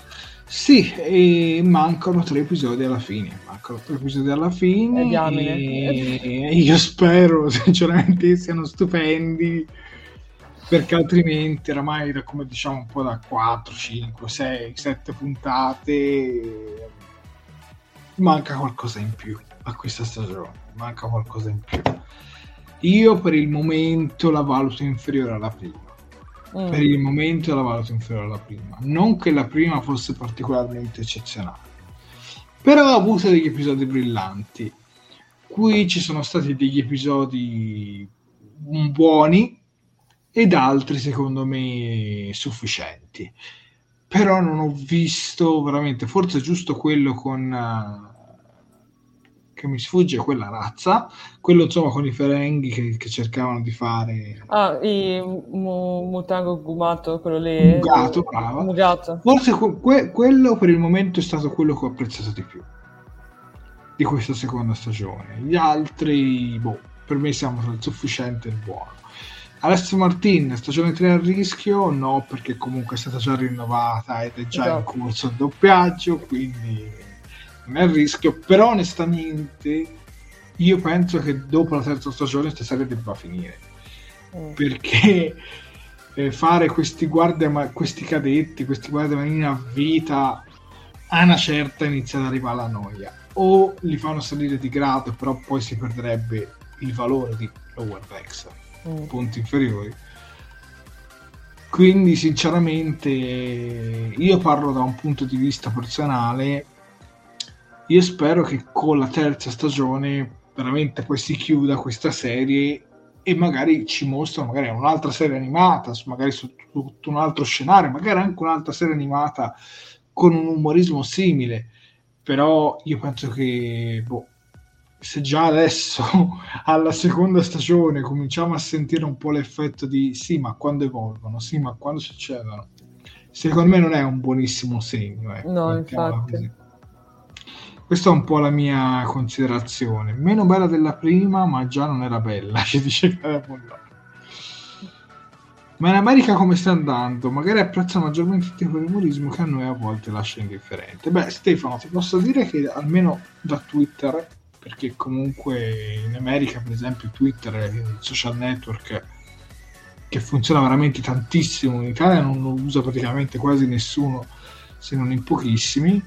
Sì, e mancano tre episodi alla fine. Mancano tre episodi alla fine. E, e io spero, sinceramente, siano stupendi. Perché altrimenti, oramai, come diciamo, un po' da 4, 5, 6, 7 puntate, manca qualcosa in più a questa stagione. Manca qualcosa in più. Io per il momento la valuto inferiore alla prima mm. per il momento la valuto inferiore alla prima. Non che la prima fosse particolarmente eccezionale, però ha avuto degli episodi brillanti. Qui ci sono stati degli episodi buoni ed altri secondo me sufficienti. Però non ho visto veramente, forse giusto quello con uh, che mi sfugge quella razza, quello insomma con i ferenghi che, che cercavano di fare... Ah, i mu, Mutango Gumato, quello lì... Mugato, brava. Mugato. Forse que, quello per il momento è stato quello che ho apprezzato di più di questa seconda stagione. Gli altri, boh, per me siamo tra il sufficiente e il buono. Alessio Martin, stagione 3 a rischio? No, perché comunque è stata già rinnovata ed è già esatto. in corso il doppiaggio, quindi non è il rischio, però onestamente io penso che dopo la terza stagione questa serie debba finire. Mm. Perché eh, fare questi guardia, questi cadetti, questi guardiamanini a vita a una certa inizia ad arrivare la noia. O li fanno salire di grado, però poi si perderebbe il valore di Lower Decks, mm. punti inferiori. Quindi sinceramente io parlo da un punto di vista personale io spero che con la terza stagione veramente poi si chiuda questa serie e magari ci mostra magari un'altra serie animata, magari su tutto un altro scenario, magari anche un'altra serie animata con un umorismo simile. Però io penso che boh, se già adesso alla seconda stagione cominciamo a sentire un po' l'effetto di sì, ma quando evolvono, sì, ma quando succedono, secondo me non è un buonissimo segno. Ecco, no, infatti. Così. Questa è un po' la mia considerazione. Meno bella della prima, ma già non era bella, ci dice Carapollone. Ma in America come sta andando? Magari apprezza maggiormente il tipo di umorismo che a noi a volte lascia indifferente. Beh, Stefano, ti posso dire che almeno da Twitter, perché comunque in America, per esempio, Twitter è il social network che funziona veramente tantissimo, in Italia non lo usa praticamente quasi nessuno, se non in pochissimi.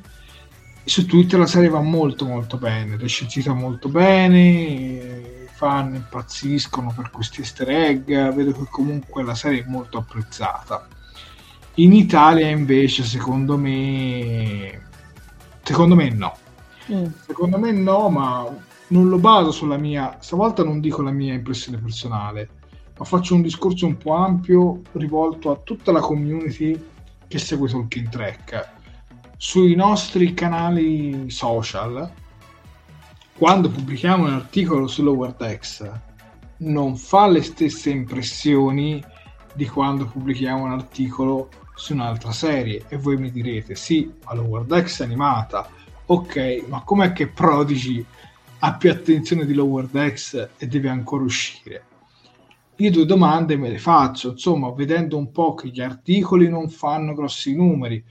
Su Twitter la serie va molto molto bene, recensita molto bene, fan impazziscono per questi easter egg, vedo che comunque la serie è molto apprezzata. In Italia invece secondo me secondo me no. Mm. Secondo me no, ma non lo baso sulla mia, stavolta non dico la mia impressione personale, ma faccio un discorso un po' ampio rivolto a tutta la community che segue Tolkien Track. Sui nostri canali social quando pubblichiamo un articolo su Lower Decks non fa le stesse impressioni di quando pubblichiamo un articolo su un'altra serie. E voi mi direte sì, ma Lower Decks è animata. Ok, ma com'è che Prodigy ha più attenzione di Lower Decks e deve ancora uscire? Io due domande me le faccio, insomma, vedendo un po' che gli articoli non fanno grossi numeri,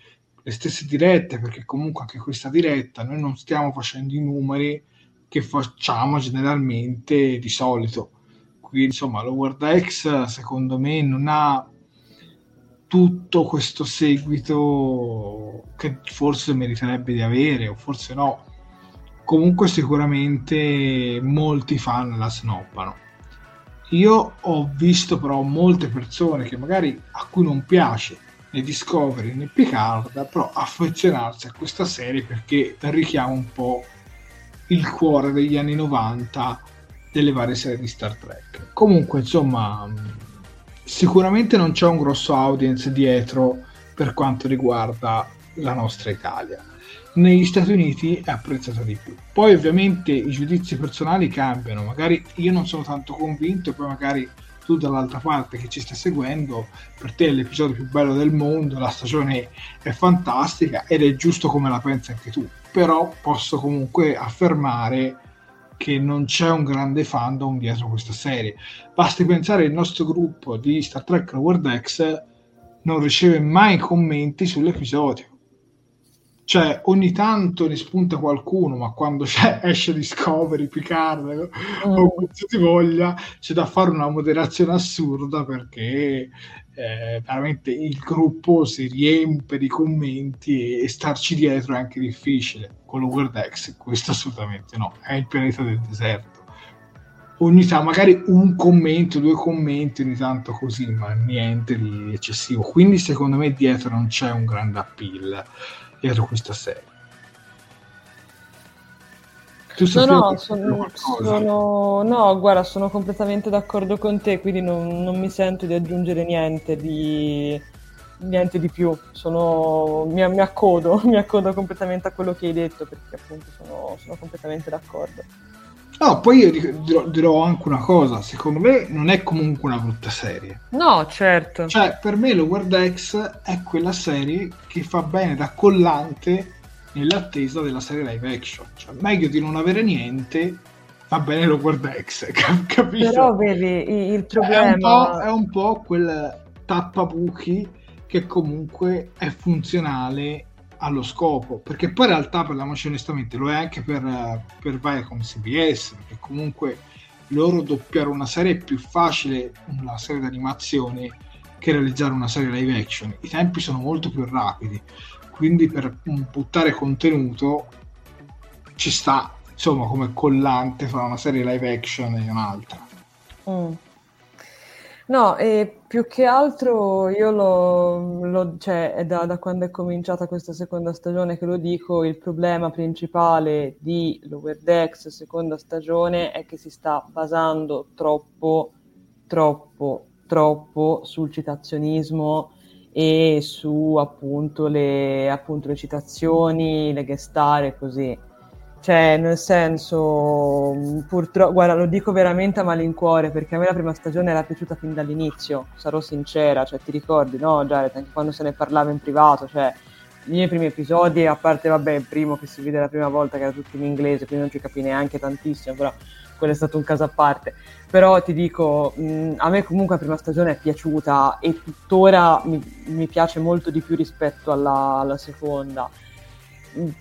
le stesse dirette, perché comunque anche questa diretta noi non stiamo facendo i numeri che facciamo generalmente di solito. Quindi insomma Lower Decks secondo me non ha tutto questo seguito che forse meriterebbe di avere o forse no. Comunque sicuramente molti fan la snobbano. Io ho visto però molte persone che magari a cui non piace né Discovery né Picard, però affezionarsi a questa serie perché richiama un po' il cuore degli anni 90 delle varie serie di Star Trek. Comunque, insomma, sicuramente non c'è un grosso audience dietro per quanto riguarda la nostra Italia. Negli Stati Uniti è apprezzata di più. Poi ovviamente i giudizi personali cambiano, magari io non sono tanto convinto poi magari tu dall'altra parte che ci stai seguendo, per te è l'episodio più bello del mondo, la stagione è fantastica ed è giusto come la pensi anche tu però posso comunque affermare che non c'è un grande fandom dietro questa serie. Basti pensare il nostro gruppo di Star Trek Lower X non riceve mai commenti sull'episodio. Cioè, ogni tanto ne spunta qualcuno, ma quando esce Discovery, Picard mm. o qualsiasi voglia, c'è da fare una moderazione assurda perché eh, veramente il gruppo si riempie di commenti e, e, starci dietro è anche difficile. Con l'Overdex questo assolutamente no, è il pianeta del deserto. Ogni tanto, magari un commento, due commenti, ogni tanto così, ma niente di eccessivo. Quindi secondo me dietro non c'è un grande appeal dietro questa serie. no, no, sono, sono, no, guarda, sono completamente d'accordo con te, quindi non, non mi sento di aggiungere niente di, niente di più. Sono, mi, mi, accodo, mi accodo completamente a quello che hai detto, perché appunto sono, sono completamente d'accordo. No, poi io dirò, dirò, anche una cosa, secondo me non è comunque una brutta serie. No, certo. Cioè, per me Lower Decks è quella serie che fa bene da collante nell'attesa della serie live action. Cioè, meglio di non avere niente, va bene lo guarda X, capito? Però vedi, il problema... È, un è un po' quel tappabuchi che comunque è funzionale allo scopo, perché poi in realtà, parliamoci onestamente, lo è anche per, per Viacom CBS, perché comunque loro doppiare una serie è più facile una serie d'animazione che realizzare una serie live action. I tempi sono molto più rapidi quindi per buttare contenuto ci sta insomma come collante fra una serie live action e un'altra mm. No e più che altro io lo, lo cioè è da, da, quando è cominciata questa seconda stagione che lo dico il problema principale di Lower Decks seconda stagione è che si sta basando troppo troppo troppo sul citazionismo e su appunto le, appunto, le citazioni, le guest e così. Cioè, nel senso, purtroppo, guarda, lo dico veramente a malincuore perché a me la prima stagione era piaciuta fin dall'inizio, sarò sincera, cioè ti ricordi, no, Jared, anche quando se ne parlava in privato, cioè i miei primi episodi, a parte, vabbè, il primo che si vede la prima volta che era tutto in inglese, quindi non ci capì neanche tantissimo, però quello è stato un caso a parte. Però ti dico, mh, a me comunque la prima stagione è piaciuta e tuttora mi, mi piace molto di più rispetto alla, alla seconda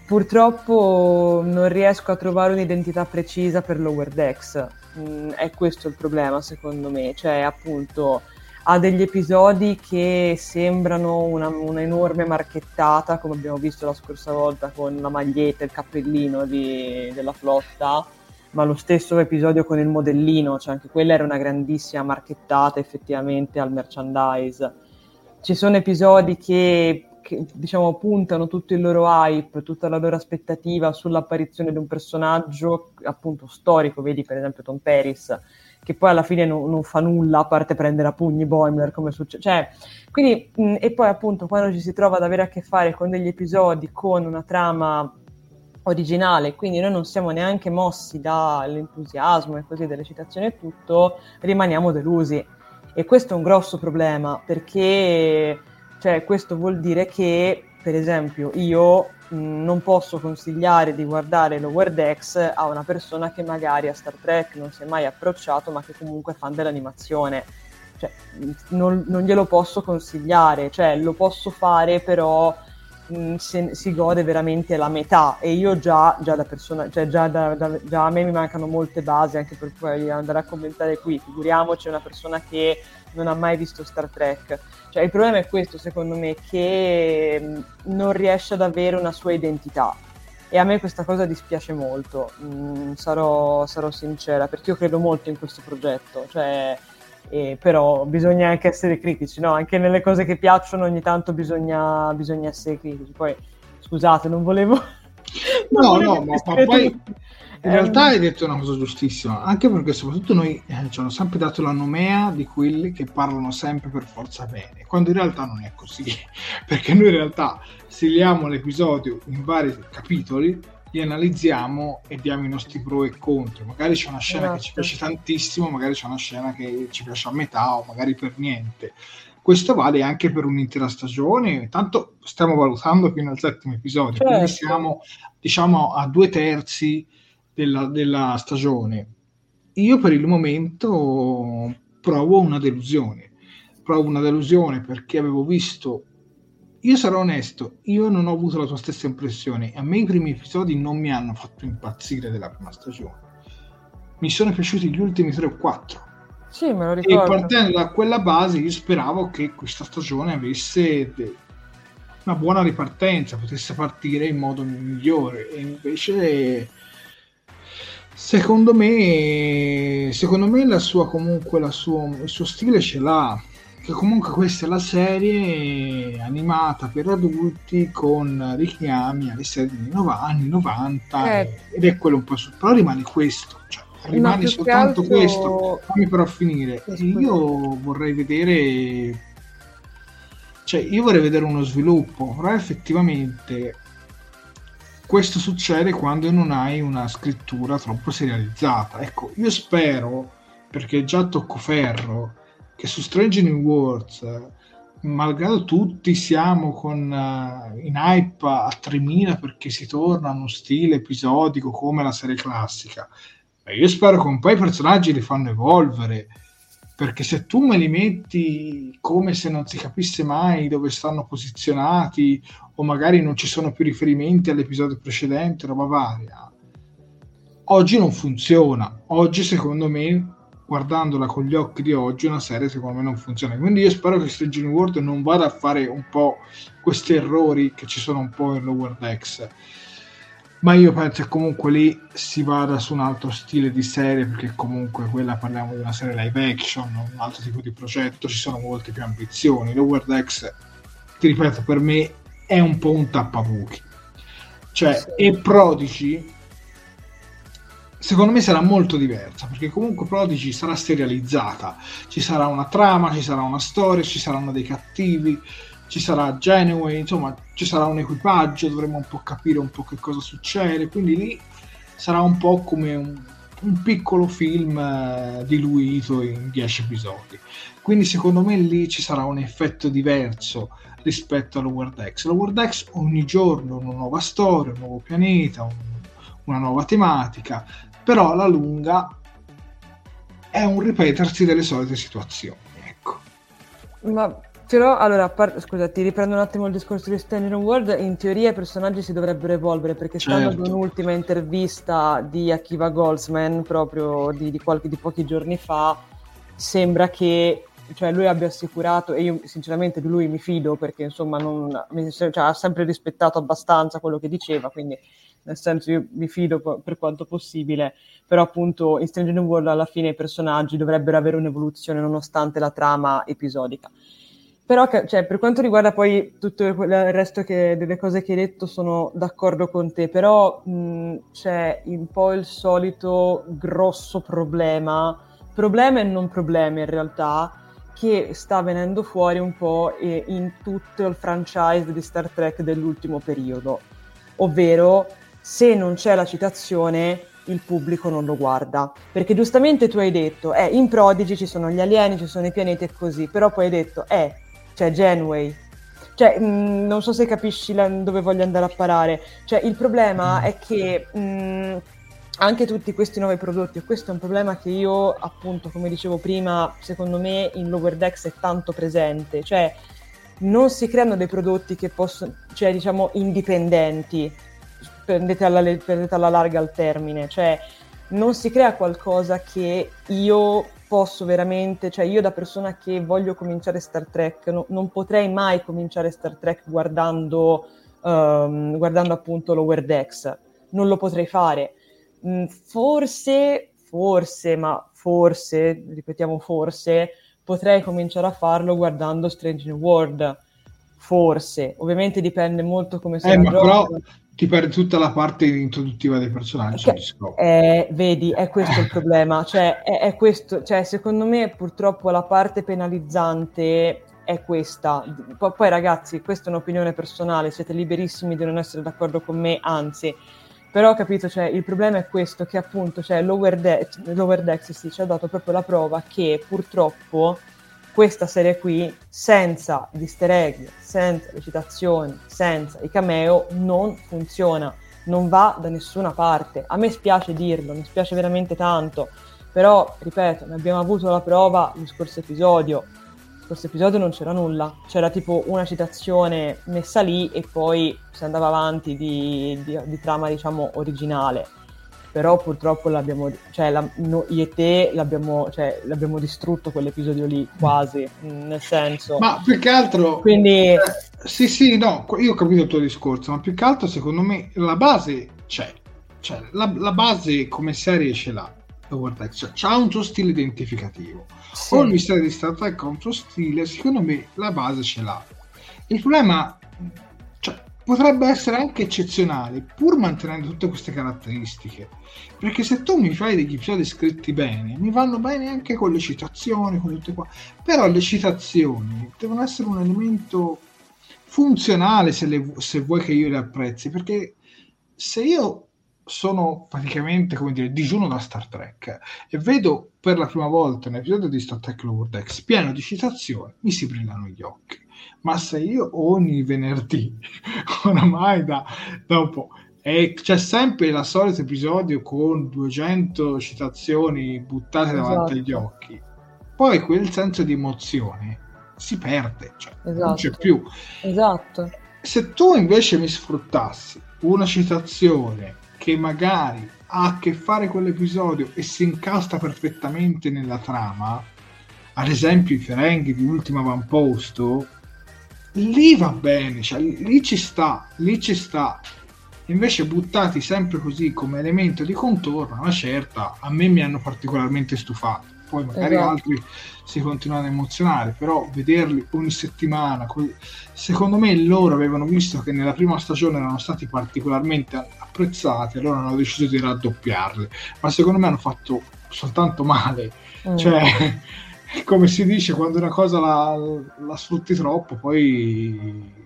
purtroppo non riesco a trovare un'identità precisa per Lower Decks. Mm, è questo il problema, secondo me. Cioè, appunto, ha degli episodi che sembrano una, un'enorme marchettata, come abbiamo visto la scorsa volta con la maglietta e il cappellino di, della flotta, ma lo stesso episodio con il modellino, cioè anche quella era una grandissima marchettata effettivamente al merchandise. Ci sono episodi che che diciamo puntano tutto il loro hype, tutta la loro aspettativa sull'apparizione di un personaggio appunto storico, vedi per esempio Tom Paris, che poi alla fine non, non fa nulla a parte prendere a pugni Boimler come succede. Cioè, quindi, mh, e poi appunto quando ci si trova ad avere a che fare con degli episodi con una trama originale, quindi noi non siamo neanche mossi dall'entusiasmo e così delle citazioni e tutto, rimaniamo delusi. E questo è un grosso problema perché cioè, questo vuol dire che, per esempio, io mh, non posso consigliare di guardare Lower Decks a una persona che magari a Star Trek non si è mai approcciato, ma che comunque è fan dell'animazione. Cioè, non, non glielo posso consigliare, cioè, lo posso fare, però se, si gode veramente la metà e io già, già da persona, cioè già, da, da, già a me mi mancano molte basi anche per poi andare a commentare qui, figuriamoci una persona che non ha mai visto Star Trek. Cioè, il problema è questo, secondo me, che non riesce ad avere una sua identità. E a me questa cosa dispiace molto, mm, sarò, sarò, sincera, perché io credo molto in questo progetto. Cioè, eh, però bisogna anche essere critici, no? Anche nelle cose che piacciono ogni tanto bisogna, bisogna essere critici. Poi, scusate, non volevo... non no, volevo no, ma, poi in realtà hai detto una cosa giustissima, anche perché soprattutto noi eh, ci hanno sempre dato la nomea di quelli che parlano sempre per forza bene, quando in realtà non è così, perché noi in realtà stiliamo l'episodio in vari capitoli, li analizziamo e diamo i nostri pro e contro. Magari c'è una scena esatto. che ci piace tantissimo, magari c'è una scena che ci piace a metà o magari per niente. Questo vale anche per un'intera stagione, tanto stiamo valutando fino al settimo episodio, certo. quindi siamo diciamo a due terzi della, della stagione. Io per il momento provo una delusione. Provo una delusione perché avevo visto io sarò onesto, io non ho avuto la tua stessa impressione. A me i primi episodi non mi hanno fatto impazzire della prima stagione. Mi sono piaciuti gli ultimi tre o quattro. Sì, me lo ricordo. E partendo da quella base io speravo che questa stagione avesse una buona ripartenza, potesse partire in modo migliore. E invece Secondo me, secondo me la sua, comunque, la sua, il suo stile ce l'ha. Che comunque questa è la serie animata per adulti con richiami alle serie anni 90 eh. ed è quello un po' su. Però rimane questo, cioè, rimane soltanto altro... questo. Fammi però finire. Io vorrei vedere cioè io vorrei vedere uno sviluppo, però effettivamente questo succede quando non hai una scrittura troppo serializzata. Ecco, io spero, perché già tocco ferro, che su Strange New Worlds, malgrado tutti siamo con, uh, in hype a 3000 perché si torna a uno stile episodico come la serie classica, io spero che un po' i personaggi li fanno evolvere perché se tu me li metti come se non si capisse mai dove stanno posizionati o magari non ci sono più riferimenti all'episodio precedente, roba varia, oggi non funziona. Oggi, secondo me, guardandola con gli occhi di oggi, una serie secondo me non funziona. Quindi io spero che Strange New World non vada a fare un po' questi errori che ci sono un po' in Lower Decks. Ma io penso che comunque lì si vada su un altro stile di serie, perché comunque quella parliamo di una serie live action, un altro tipo di progetto, ci sono molte più ambizioni. Lower Decks, ti ripeto, per me è un po' un tappabuchi. Cioè, sì. e Prodigy secondo me sarà molto diversa perché comunque Prodigy sarà serializzata ci sarà una trama, ci sarà una storia ci saranno dei cattivi ci sarà Genway, insomma ci sarà un equipaggio dovremo un po' capire un po' che cosa succede quindi lì sarà un po' come un, un piccolo film eh, diluito in 10 episodi. Quindi secondo me lì ci sarà un effetto diverso rispetto all'Over Decks. L'Over Decks ogni giorno una nuova storia, un nuovo pianeta, un, una nuova tematica, però alla lunga è un ripetersi delle solite situazioni. Ecco. Ma però, allora, par- scusa, ti riprendo un attimo il discorso di Standing World. In teoria i personaggi si dovrebbero evolvere perché certo. stando ad un'ultima intervista di Akiva Goldsman, proprio di, di, qualche, di pochi giorni fa, sembra che cioè, lui abbia assicurato, e io sinceramente di lui mi fido perché insomma non, cioè, ha sempre rispettato abbastanza quello che diceva, quindi nel senso io mi fido per quanto possibile, però appunto in Stranger World alla fine i personaggi dovrebbero avere un'evoluzione nonostante la trama episodica. Però cioè, per quanto riguarda poi tutto il resto che, delle cose che hai detto sono d'accordo con te, però mh, c'è un po' il solito grosso problema, problema e non problema in realtà, che sta venendo fuori un po' in tutto il franchise di Star Trek dell'ultimo periodo, ovvero se non c'è la citazione il pubblico non lo guarda. Perché giustamente tu hai detto, eh, in Prodigy ci sono gli alieni, ci sono i pianeti e così, però poi hai detto, eh, c'è Genway. Cioè, mh, mm, non so se capisci la, dove voglio andare a parare. Cioè, il problema mm. è che mh, mm, anche tutti questi nuovi prodotti, e questo è un problema che io, appunto, come dicevo prima, secondo me in Lower Decks è tanto presente. Cioè, non si creano dei prodotti che possono, cioè, diciamo, indipendenti prendete alla, prendete alla larga al termine, cioè non si crea qualcosa che io posso veramente, cioè io da persona che voglio cominciare Star Trek, no, non potrei mai cominciare Star Trek guardando, um, guardando appunto Lower Decks, non lo potrei fare. Mm, forse, forse, ma forse, ripetiamo forse, potrei cominciare a farlo guardando Strange New World. Forse, ovviamente dipende molto come si eh, ma però ti perdi tutta la parte introduttiva dei personaggi. Che, eh, vedi, è questo il problema. Cioè, è, è questo, cioè, secondo me, purtroppo la parte penalizzante è questa. P- poi, ragazzi, questa è un'opinione personale, siete liberissimi di non essere d'accordo con me, anzi. Però capito, cioè, il problema è questo, che appunto cioè, Lower, De- Lower Decks sì, ci ha dato proprio la prova che purtroppo questa serie qui, senza gli easter egg, senza le citazioni, senza i cameo, non funziona, non va da nessuna parte. A me spiace dirlo, mi spiace veramente tanto, però, ripeto, ne abbiamo avuto la prova lo scorso episodio. Lo scorso episodio non c'era nulla, c'era tipo una citazione messa lì e poi si andava avanti di, di, di trama, diciamo, originale però purtroppo l'abbiamo, cioè la, no, io e te l'abbiamo, cioè, l'abbiamo distrutto quell'episodio lì quasi, mm, nel senso. Ma più che altro... Quindi... Eh, sì, sì, no, io ho capito il tuo discorso, ma più che altro secondo me la base c'è, cioè la, la base come serie ce l'ha. Cioè, c'ha un suo stile identificativo. Sì. Ogni serie di Star Trek ha un suo stile, secondo me la base ce l'ha. Il problema potrebbe essere anche eccezionale, pur mantenendo tutte queste caratteristiche. Perché se tu mi fai degli episodi scritti bene, mi vanno bene anche con le citazioni, con tutte qua. Però le citazioni devono essere un elemento funzionale se, le, se vuoi che io le apprezzi. Perché se io sono praticamente come dire digiuno da Star Trek e vedo per la prima volta un episodio di Star Trek Lower Decks pieno di citazioni, mi si brillano gli occhi ma se io ogni venerdì, oramai da dopo, e c'è sempre il solito episodio con 200 citazioni buttate esatto. davanti agli occhi, poi quel senso di emozione si perde, cioè esatto. non c'è esatto. più. Esatto. Se tu invece mi sfruttassi una citazione che magari ha a che fare con l'episodio e si incastra perfettamente nella trama, ad esempio i Ferenghi di Ultima Avamposto, lì va bene, cioè, lì ci sta, lì ci sta. Invece buttati sempre così come elemento di contorno, una certa, a me mi hanno particolarmente stufato. Poi magari esatto. altri si continuano a emozionare, però vederli ogni settimana, secondo me loro avevano visto che nella prima stagione erano stati particolarmente apprezzati, allora hanno deciso di raddoppiarli, ma secondo me hanno fatto soltanto male. Mm. Cioè, come si dice, quando una cosa la, la sfrutti troppo, poi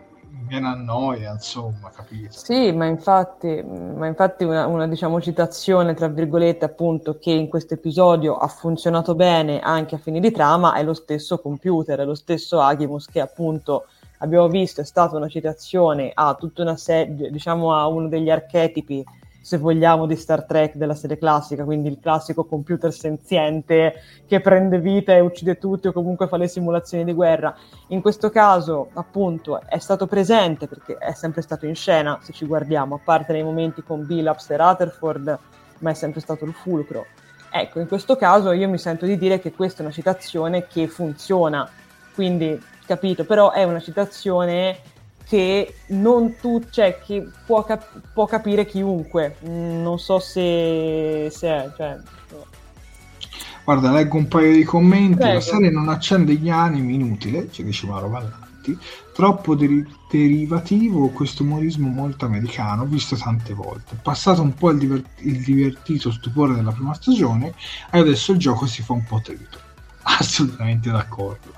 viene a noia, insomma, capito? Sì, ma infatti, ma infatti una, una diciamo, citazione, tra virgolette, appunto, che in questo episodio ha funzionato bene anche a fini di trama è lo stesso computer, è lo stesso Agimus che appunto abbiamo visto è stata una citazione a tutta una serie, diciamo a uno degli archetipi se vogliamo, di Star Trek della serie classica, quindi il classico computer senziente che prende vita e uccide tutti o comunque fa le simulazioni di guerra. In questo caso, appunto, è stato presente perché è sempre stato in scena, se ci guardiamo, a parte nei momenti con Billups e Rutherford, ma è sempre stato il fulcro. Ecco, in questo caso io mi sento di dire che questa è una citazione che funziona, quindi capito, però è una citazione che non tu, cioè, che può, cap- può capire chiunque. Mm, non so se, se è, cioè, Guarda, leggo un paio di commenti. Prego. La serie non accende gli animi, inutile, ci dice Mauro Vallanti. Troppo deri- derivativo, questo umorismo molto americano, visto tante volte. Passato un po' il, diver- il divertito stupore della prima stagione, e adesso il gioco si fa un po' trito. Assolutamente d'accordo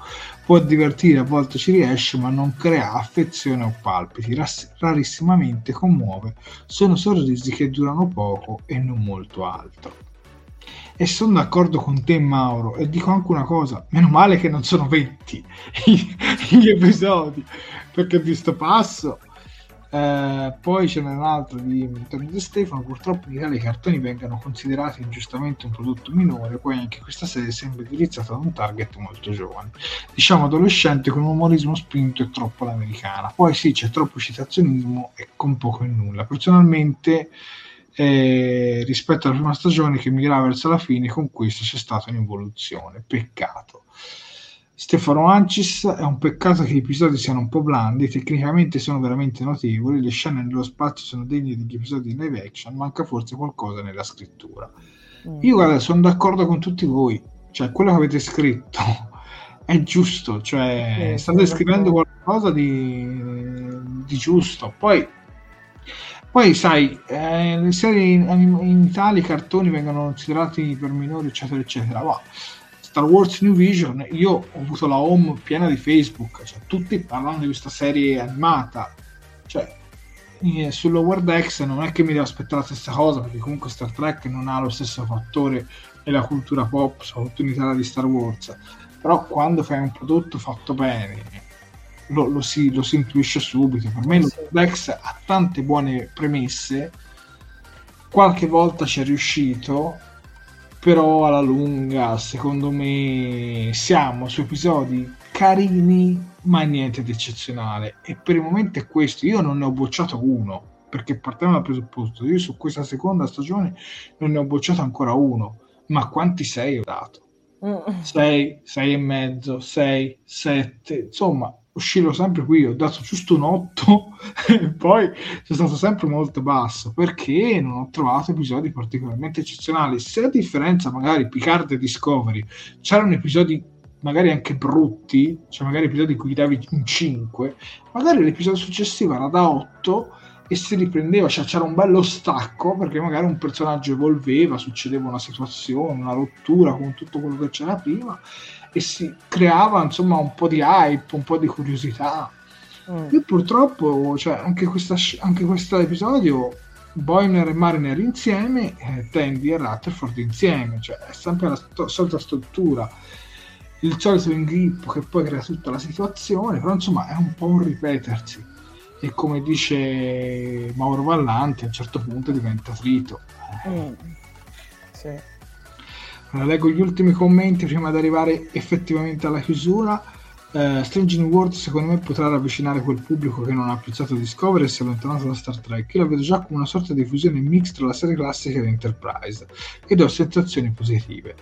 può divertire, a volte ci riesce, ma non crea affezione o palpiti, rass- rarissimamente commuove, sono sorrisi che durano poco e non molto altro. E sono d'accordo con te Mauro e dico anche una cosa, meno male che non sono 20 gli episodi, perché visto passo eh, poi ce n'è un altro di Antonio De Stefano. Purtroppo in Italia i cartoni vengano considerati ingiustamente un prodotto minore, poi anche questa serie sembra indirizzata ad un target molto giovane, diciamo adolescente con un umorismo spinto e troppo all'americana. Poi sì, c'è troppo citazionismo e con poco e nulla. Personalmente. Eh, rispetto alla prima stagione che migrava verso la fine, con questo c'è stata un'evoluzione. Peccato. Stefano Ancis è un peccato che gli episodi siano un po' blandi, tecnicamente sono veramente notevoli, le scene nello spazio sono degne degli episodi in live action, manca forse qualcosa nella scrittura. Mm. Io guarda, sono d'accordo con tutti voi, cioè quello che avete scritto è giusto, cioè sì, state scrivendo qualcosa di, di giusto. Poi poi sai, eh, le serie in, in, Italia i cartoni vengono considerati per minori, eccetera, eccetera. Ma Star Wars New Vision, io ho avuto la home piena di Facebook, cioè tutti parlano di questa serie animata, cioè eh, sull'Over Decks non è che mi devo aspettare la stessa cosa, perché comunque Star Trek non ha lo stesso fattore nella cultura pop, soprattutto in Italia di Star Wars, però quando fai un prodotto fatto bene, lo, lo, si, lo si, intuisce subito. Per me sì. Dex ha tante buone premesse, qualche volta ci è riuscito, però alla lunga secondo me siamo su episodi carini ma niente di eccezionale e per il momento è questo io non ne ho bocciato uno perché partiamo dal presupposto io su questa seconda stagione non ne ho bocciato ancora uno ma quanti sei ho dato? 6, mm. 6 e mezzo, 6, 7 insomma uscirò sempre qui, ho dato giusto un 8 e poi sono stato sempre molto basso perché non ho trovato episodi particolarmente eccezionali. Se a differenza magari Picard e Discovery c'erano episodi magari anche brutti, cioè magari episodi in cui davi un 5, magari l'episodio successivo era da 8 e si riprendeva, cioè c'era un bello stacco perché magari un personaggio evolveva, succedeva una situazione, una rottura con tutto quello che c'era prima e si creava insomma un po' di hype, un po' di curiosità. Mm. Io purtroppo, cioè, anche, questa, anche questo episodio, Boimler e Mariner insieme, eh, Tandy e Rutherford insieme, cioè è sempre la st- solita struttura, il solito inghippo che poi crea tutta la situazione, però insomma è un po' un ripetersi e come dice Mauro Vallanti a un certo punto diventa frito. Mm. Sì. Allora, leggo gli ultimi commenti prima di arrivare effettivamente alla chiusura. Uh, Strange New World secondo me potrà ravvicinare quel pubblico che non ha apprezzato Discovery e si è allontanato da Star Trek. Io la vedo già come una sorta di fusione mix tra la serie classica e l'Enterprise ed ho sensazioni positive.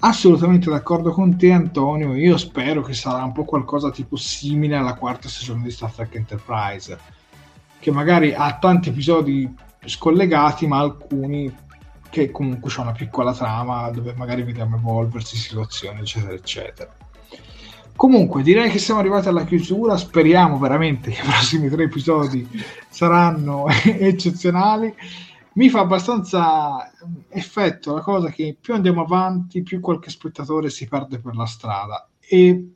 Assolutamente d'accordo con te Antonio, io spero che sarà un po' qualcosa tipo simile alla quarta stagione di Star Trek Enterprise, che magari ha tanti episodi scollegati ma alcuni che comunque c'è una piccola trama dove magari vediamo evolversi situazioni, eccetera, eccetera. Comunque, direi che siamo arrivati alla chiusura. Speriamo veramente che i prossimi tre episodi saranno eccezionali. Mi fa abbastanza effetto la cosa che più andiamo avanti, più qualche spettatore si perde per la strada. E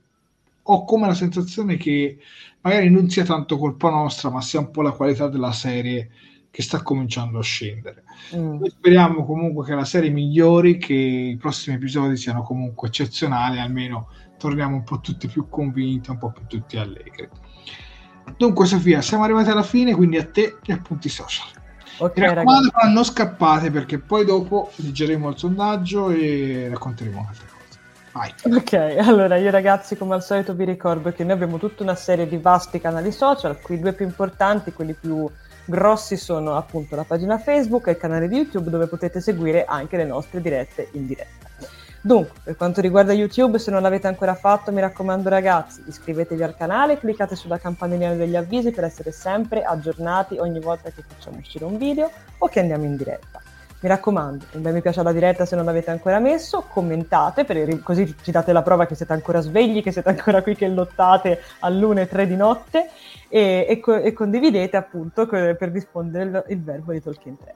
ho come la sensazione che magari non sia tanto colpa nostra, ma sia un po' la qualità della serie che sta cominciando a scendere. Mm. Speriamo comunque che la serie migliori, che i prossimi episodi siano comunque eccezionali, almeno torniamo un po' tutti più convinti, un po' più tutti allegri. Dunque Sofia, siamo arrivati alla fine, quindi a te gli appunti social. Mi raccomando, però non scappate perché poi dopo leggeremo il sondaggio e racconteremo altre cose. Vai. Ok, allora io ragazzi come al solito vi ricordo che noi abbiamo tutta una serie di vasti canali social, qui due più importanti, quelli più grossi sono appunto la pagina Facebook e il canale di YouTube dove potete seguire anche le nostre dirette in diretta. Dunque, per quanto riguarda YouTube, se non l'avete ancora fatto, mi raccomando ragazzi, iscrivetevi al canale, cliccate sulla campanellina degli avvisi per essere sempre aggiornati ogni volta che facciamo uscire un video o che andiamo in diretta. Mi raccomando, un bel mi piace alla diretta se non l'avete ancora messo, commentate, per, così ci date la prova che siete ancora svegli, che siete ancora qui che lottate all'una e tre di notte e, e, e condividete appunto per rispondere il, il verbo di Tolkien 3.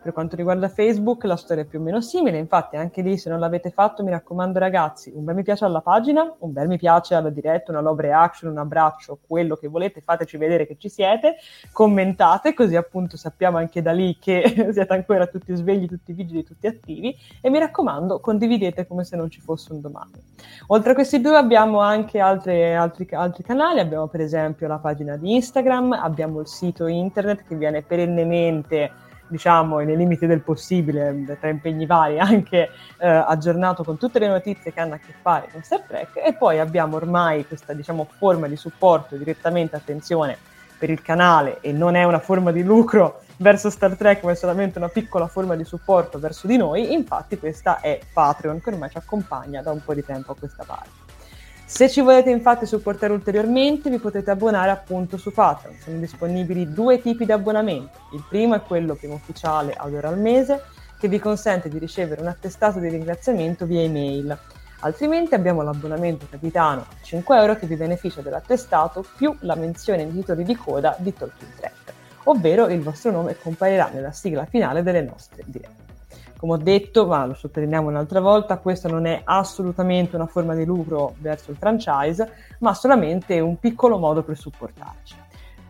Per quanto riguarda Facebook la storia è più o meno simile, infatti anche lì se non l'avete fatto mi raccomando ragazzi un bel mi piace alla pagina, un bel mi piace alla diretta, una love reaction, un abbraccio, quello che volete, fateci vedere che ci siete, commentate così appunto sappiamo anche da lì che siete ancora tutti svegli, tutti vigili, tutti attivi e mi raccomando condividete come se non ci fosse un domani. Oltre a questi due abbiamo anche altre, altri, altri canali, abbiamo per esempio la pagina di Instagram, abbiamo il sito internet che viene perennemente diciamo, nei limiti del possibile, tra impegni vari, anche eh, aggiornato con tutte le notizie che hanno a che fare con Star Trek e poi abbiamo ormai questa, diciamo, forma di supporto direttamente, attenzione, per il canale e non è una forma di lucro verso Star Trek, ma è solamente una piccola forma di supporto verso di noi, infatti questa è Patreon che ormai ci accompagna da un po' di tempo a questa parte. Se ci volete infatti supportare ulteriormente vi potete abbonare appunto su Patreon, sono disponibili due tipi di abbonamento, il primo è quello primo ufficiale ad ora al mese che vi consente di ricevere un attestato di ringraziamento via email, altrimenti abbiamo l'abbonamento capitano a 5 euro che vi beneficia dell'attestato più la menzione nei titoli di coda di Tolkien Track, ovvero il vostro nome comparirà nella sigla finale delle nostre dirette. Come ho detto, ma lo sottolineiamo un'altra volta, questa non è assolutamente una forma di lucro verso il franchise, ma solamente un piccolo modo per supportarci.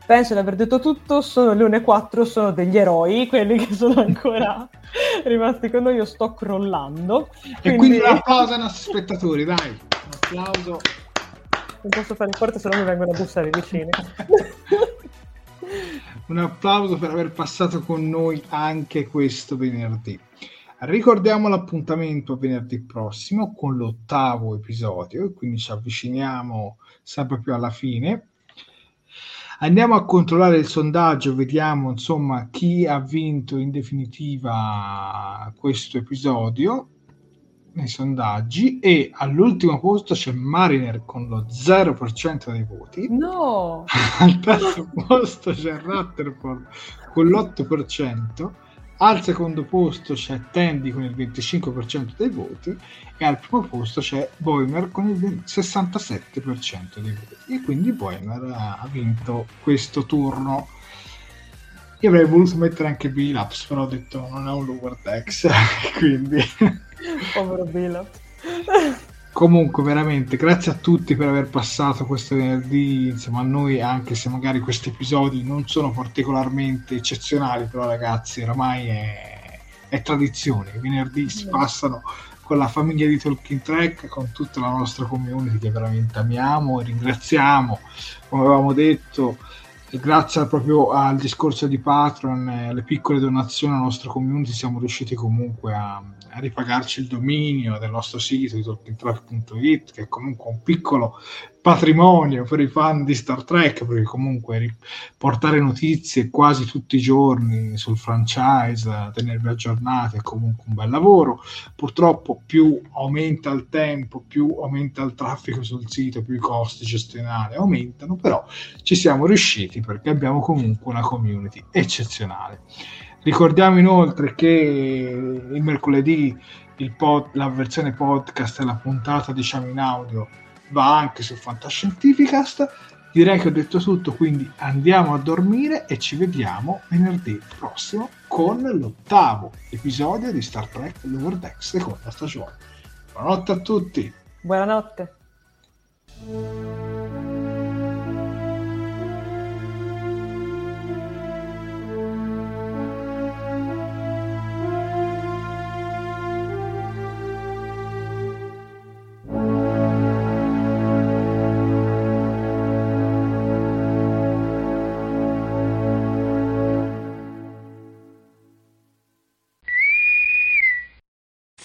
Penso di aver detto tutto, sono le 1.4, sono degli eroi, quelli che sono ancora rimasti con noi, io sto crollando. Quindi... E quindi un applauso ai nostri spettatori, dai, un applauso. Non posso fare forte, se no mi vengono a bussare vicini. un applauso per aver passato con noi anche questo venerdì. Ricordiamo l'appuntamento venerdì prossimo con l'ottavo episodio e quindi ci avviciniamo sempre più alla fine. Andiamo a controllare il sondaggio, vediamo insomma chi ha vinto in definitiva questo episodio nei sondaggi e all'ultimo posto c'è Mariner con lo 0% dei voti. No! Al terzo posto c'è Rutherford con l'8% al secondo posto c'è Tandy con il 25% dei voti e al primo posto c'è Boimer con il 67% dei voti. E quindi Boimer ha vinto questo turno. Io avrei voluto mettere anche Bilaps, però ho detto non è un lower decks, quindi... Povero Bilaps. Comunque, veramente, grazie a tutti per aver passato questo venerdì insieme a noi, anche se magari questi episodi non sono particolarmente eccezionali, però ragazzi, oramai è, è tradizione. I venerdì si passano con la famiglia di Talking Track, con tutta la nostra community che veramente amiamo e ringraziamo. Come avevamo detto, grazie proprio al discorso di Patreon e alle piccole donazioni alla nostra community siamo riusciti comunque a a ripagarci il dominio del nostro sito di tolkientrack.it che è comunque un piccolo patrimonio per i fan di Star Trek perché comunque portare notizie quasi tutti i giorni sul franchise tenervi aggiornati è comunque un bel lavoro. Purtroppo più aumenta il tempo più aumenta il traffico sul sito più i costi gestionali aumentano però ci siamo riusciti perché abbiamo comunque una community eccezionale. Ricordiamo inoltre che il mercoledì il pod, la versione podcast e la puntata diciamo in audio va anche su Fantascientificast. Direi che ho detto tutto, quindi andiamo a dormire e ci vediamo venerdì prossimo con l'ottavo episodio di Star Trek Lower Deck seconda stagione. Buonanotte a tutti. Buonanotte.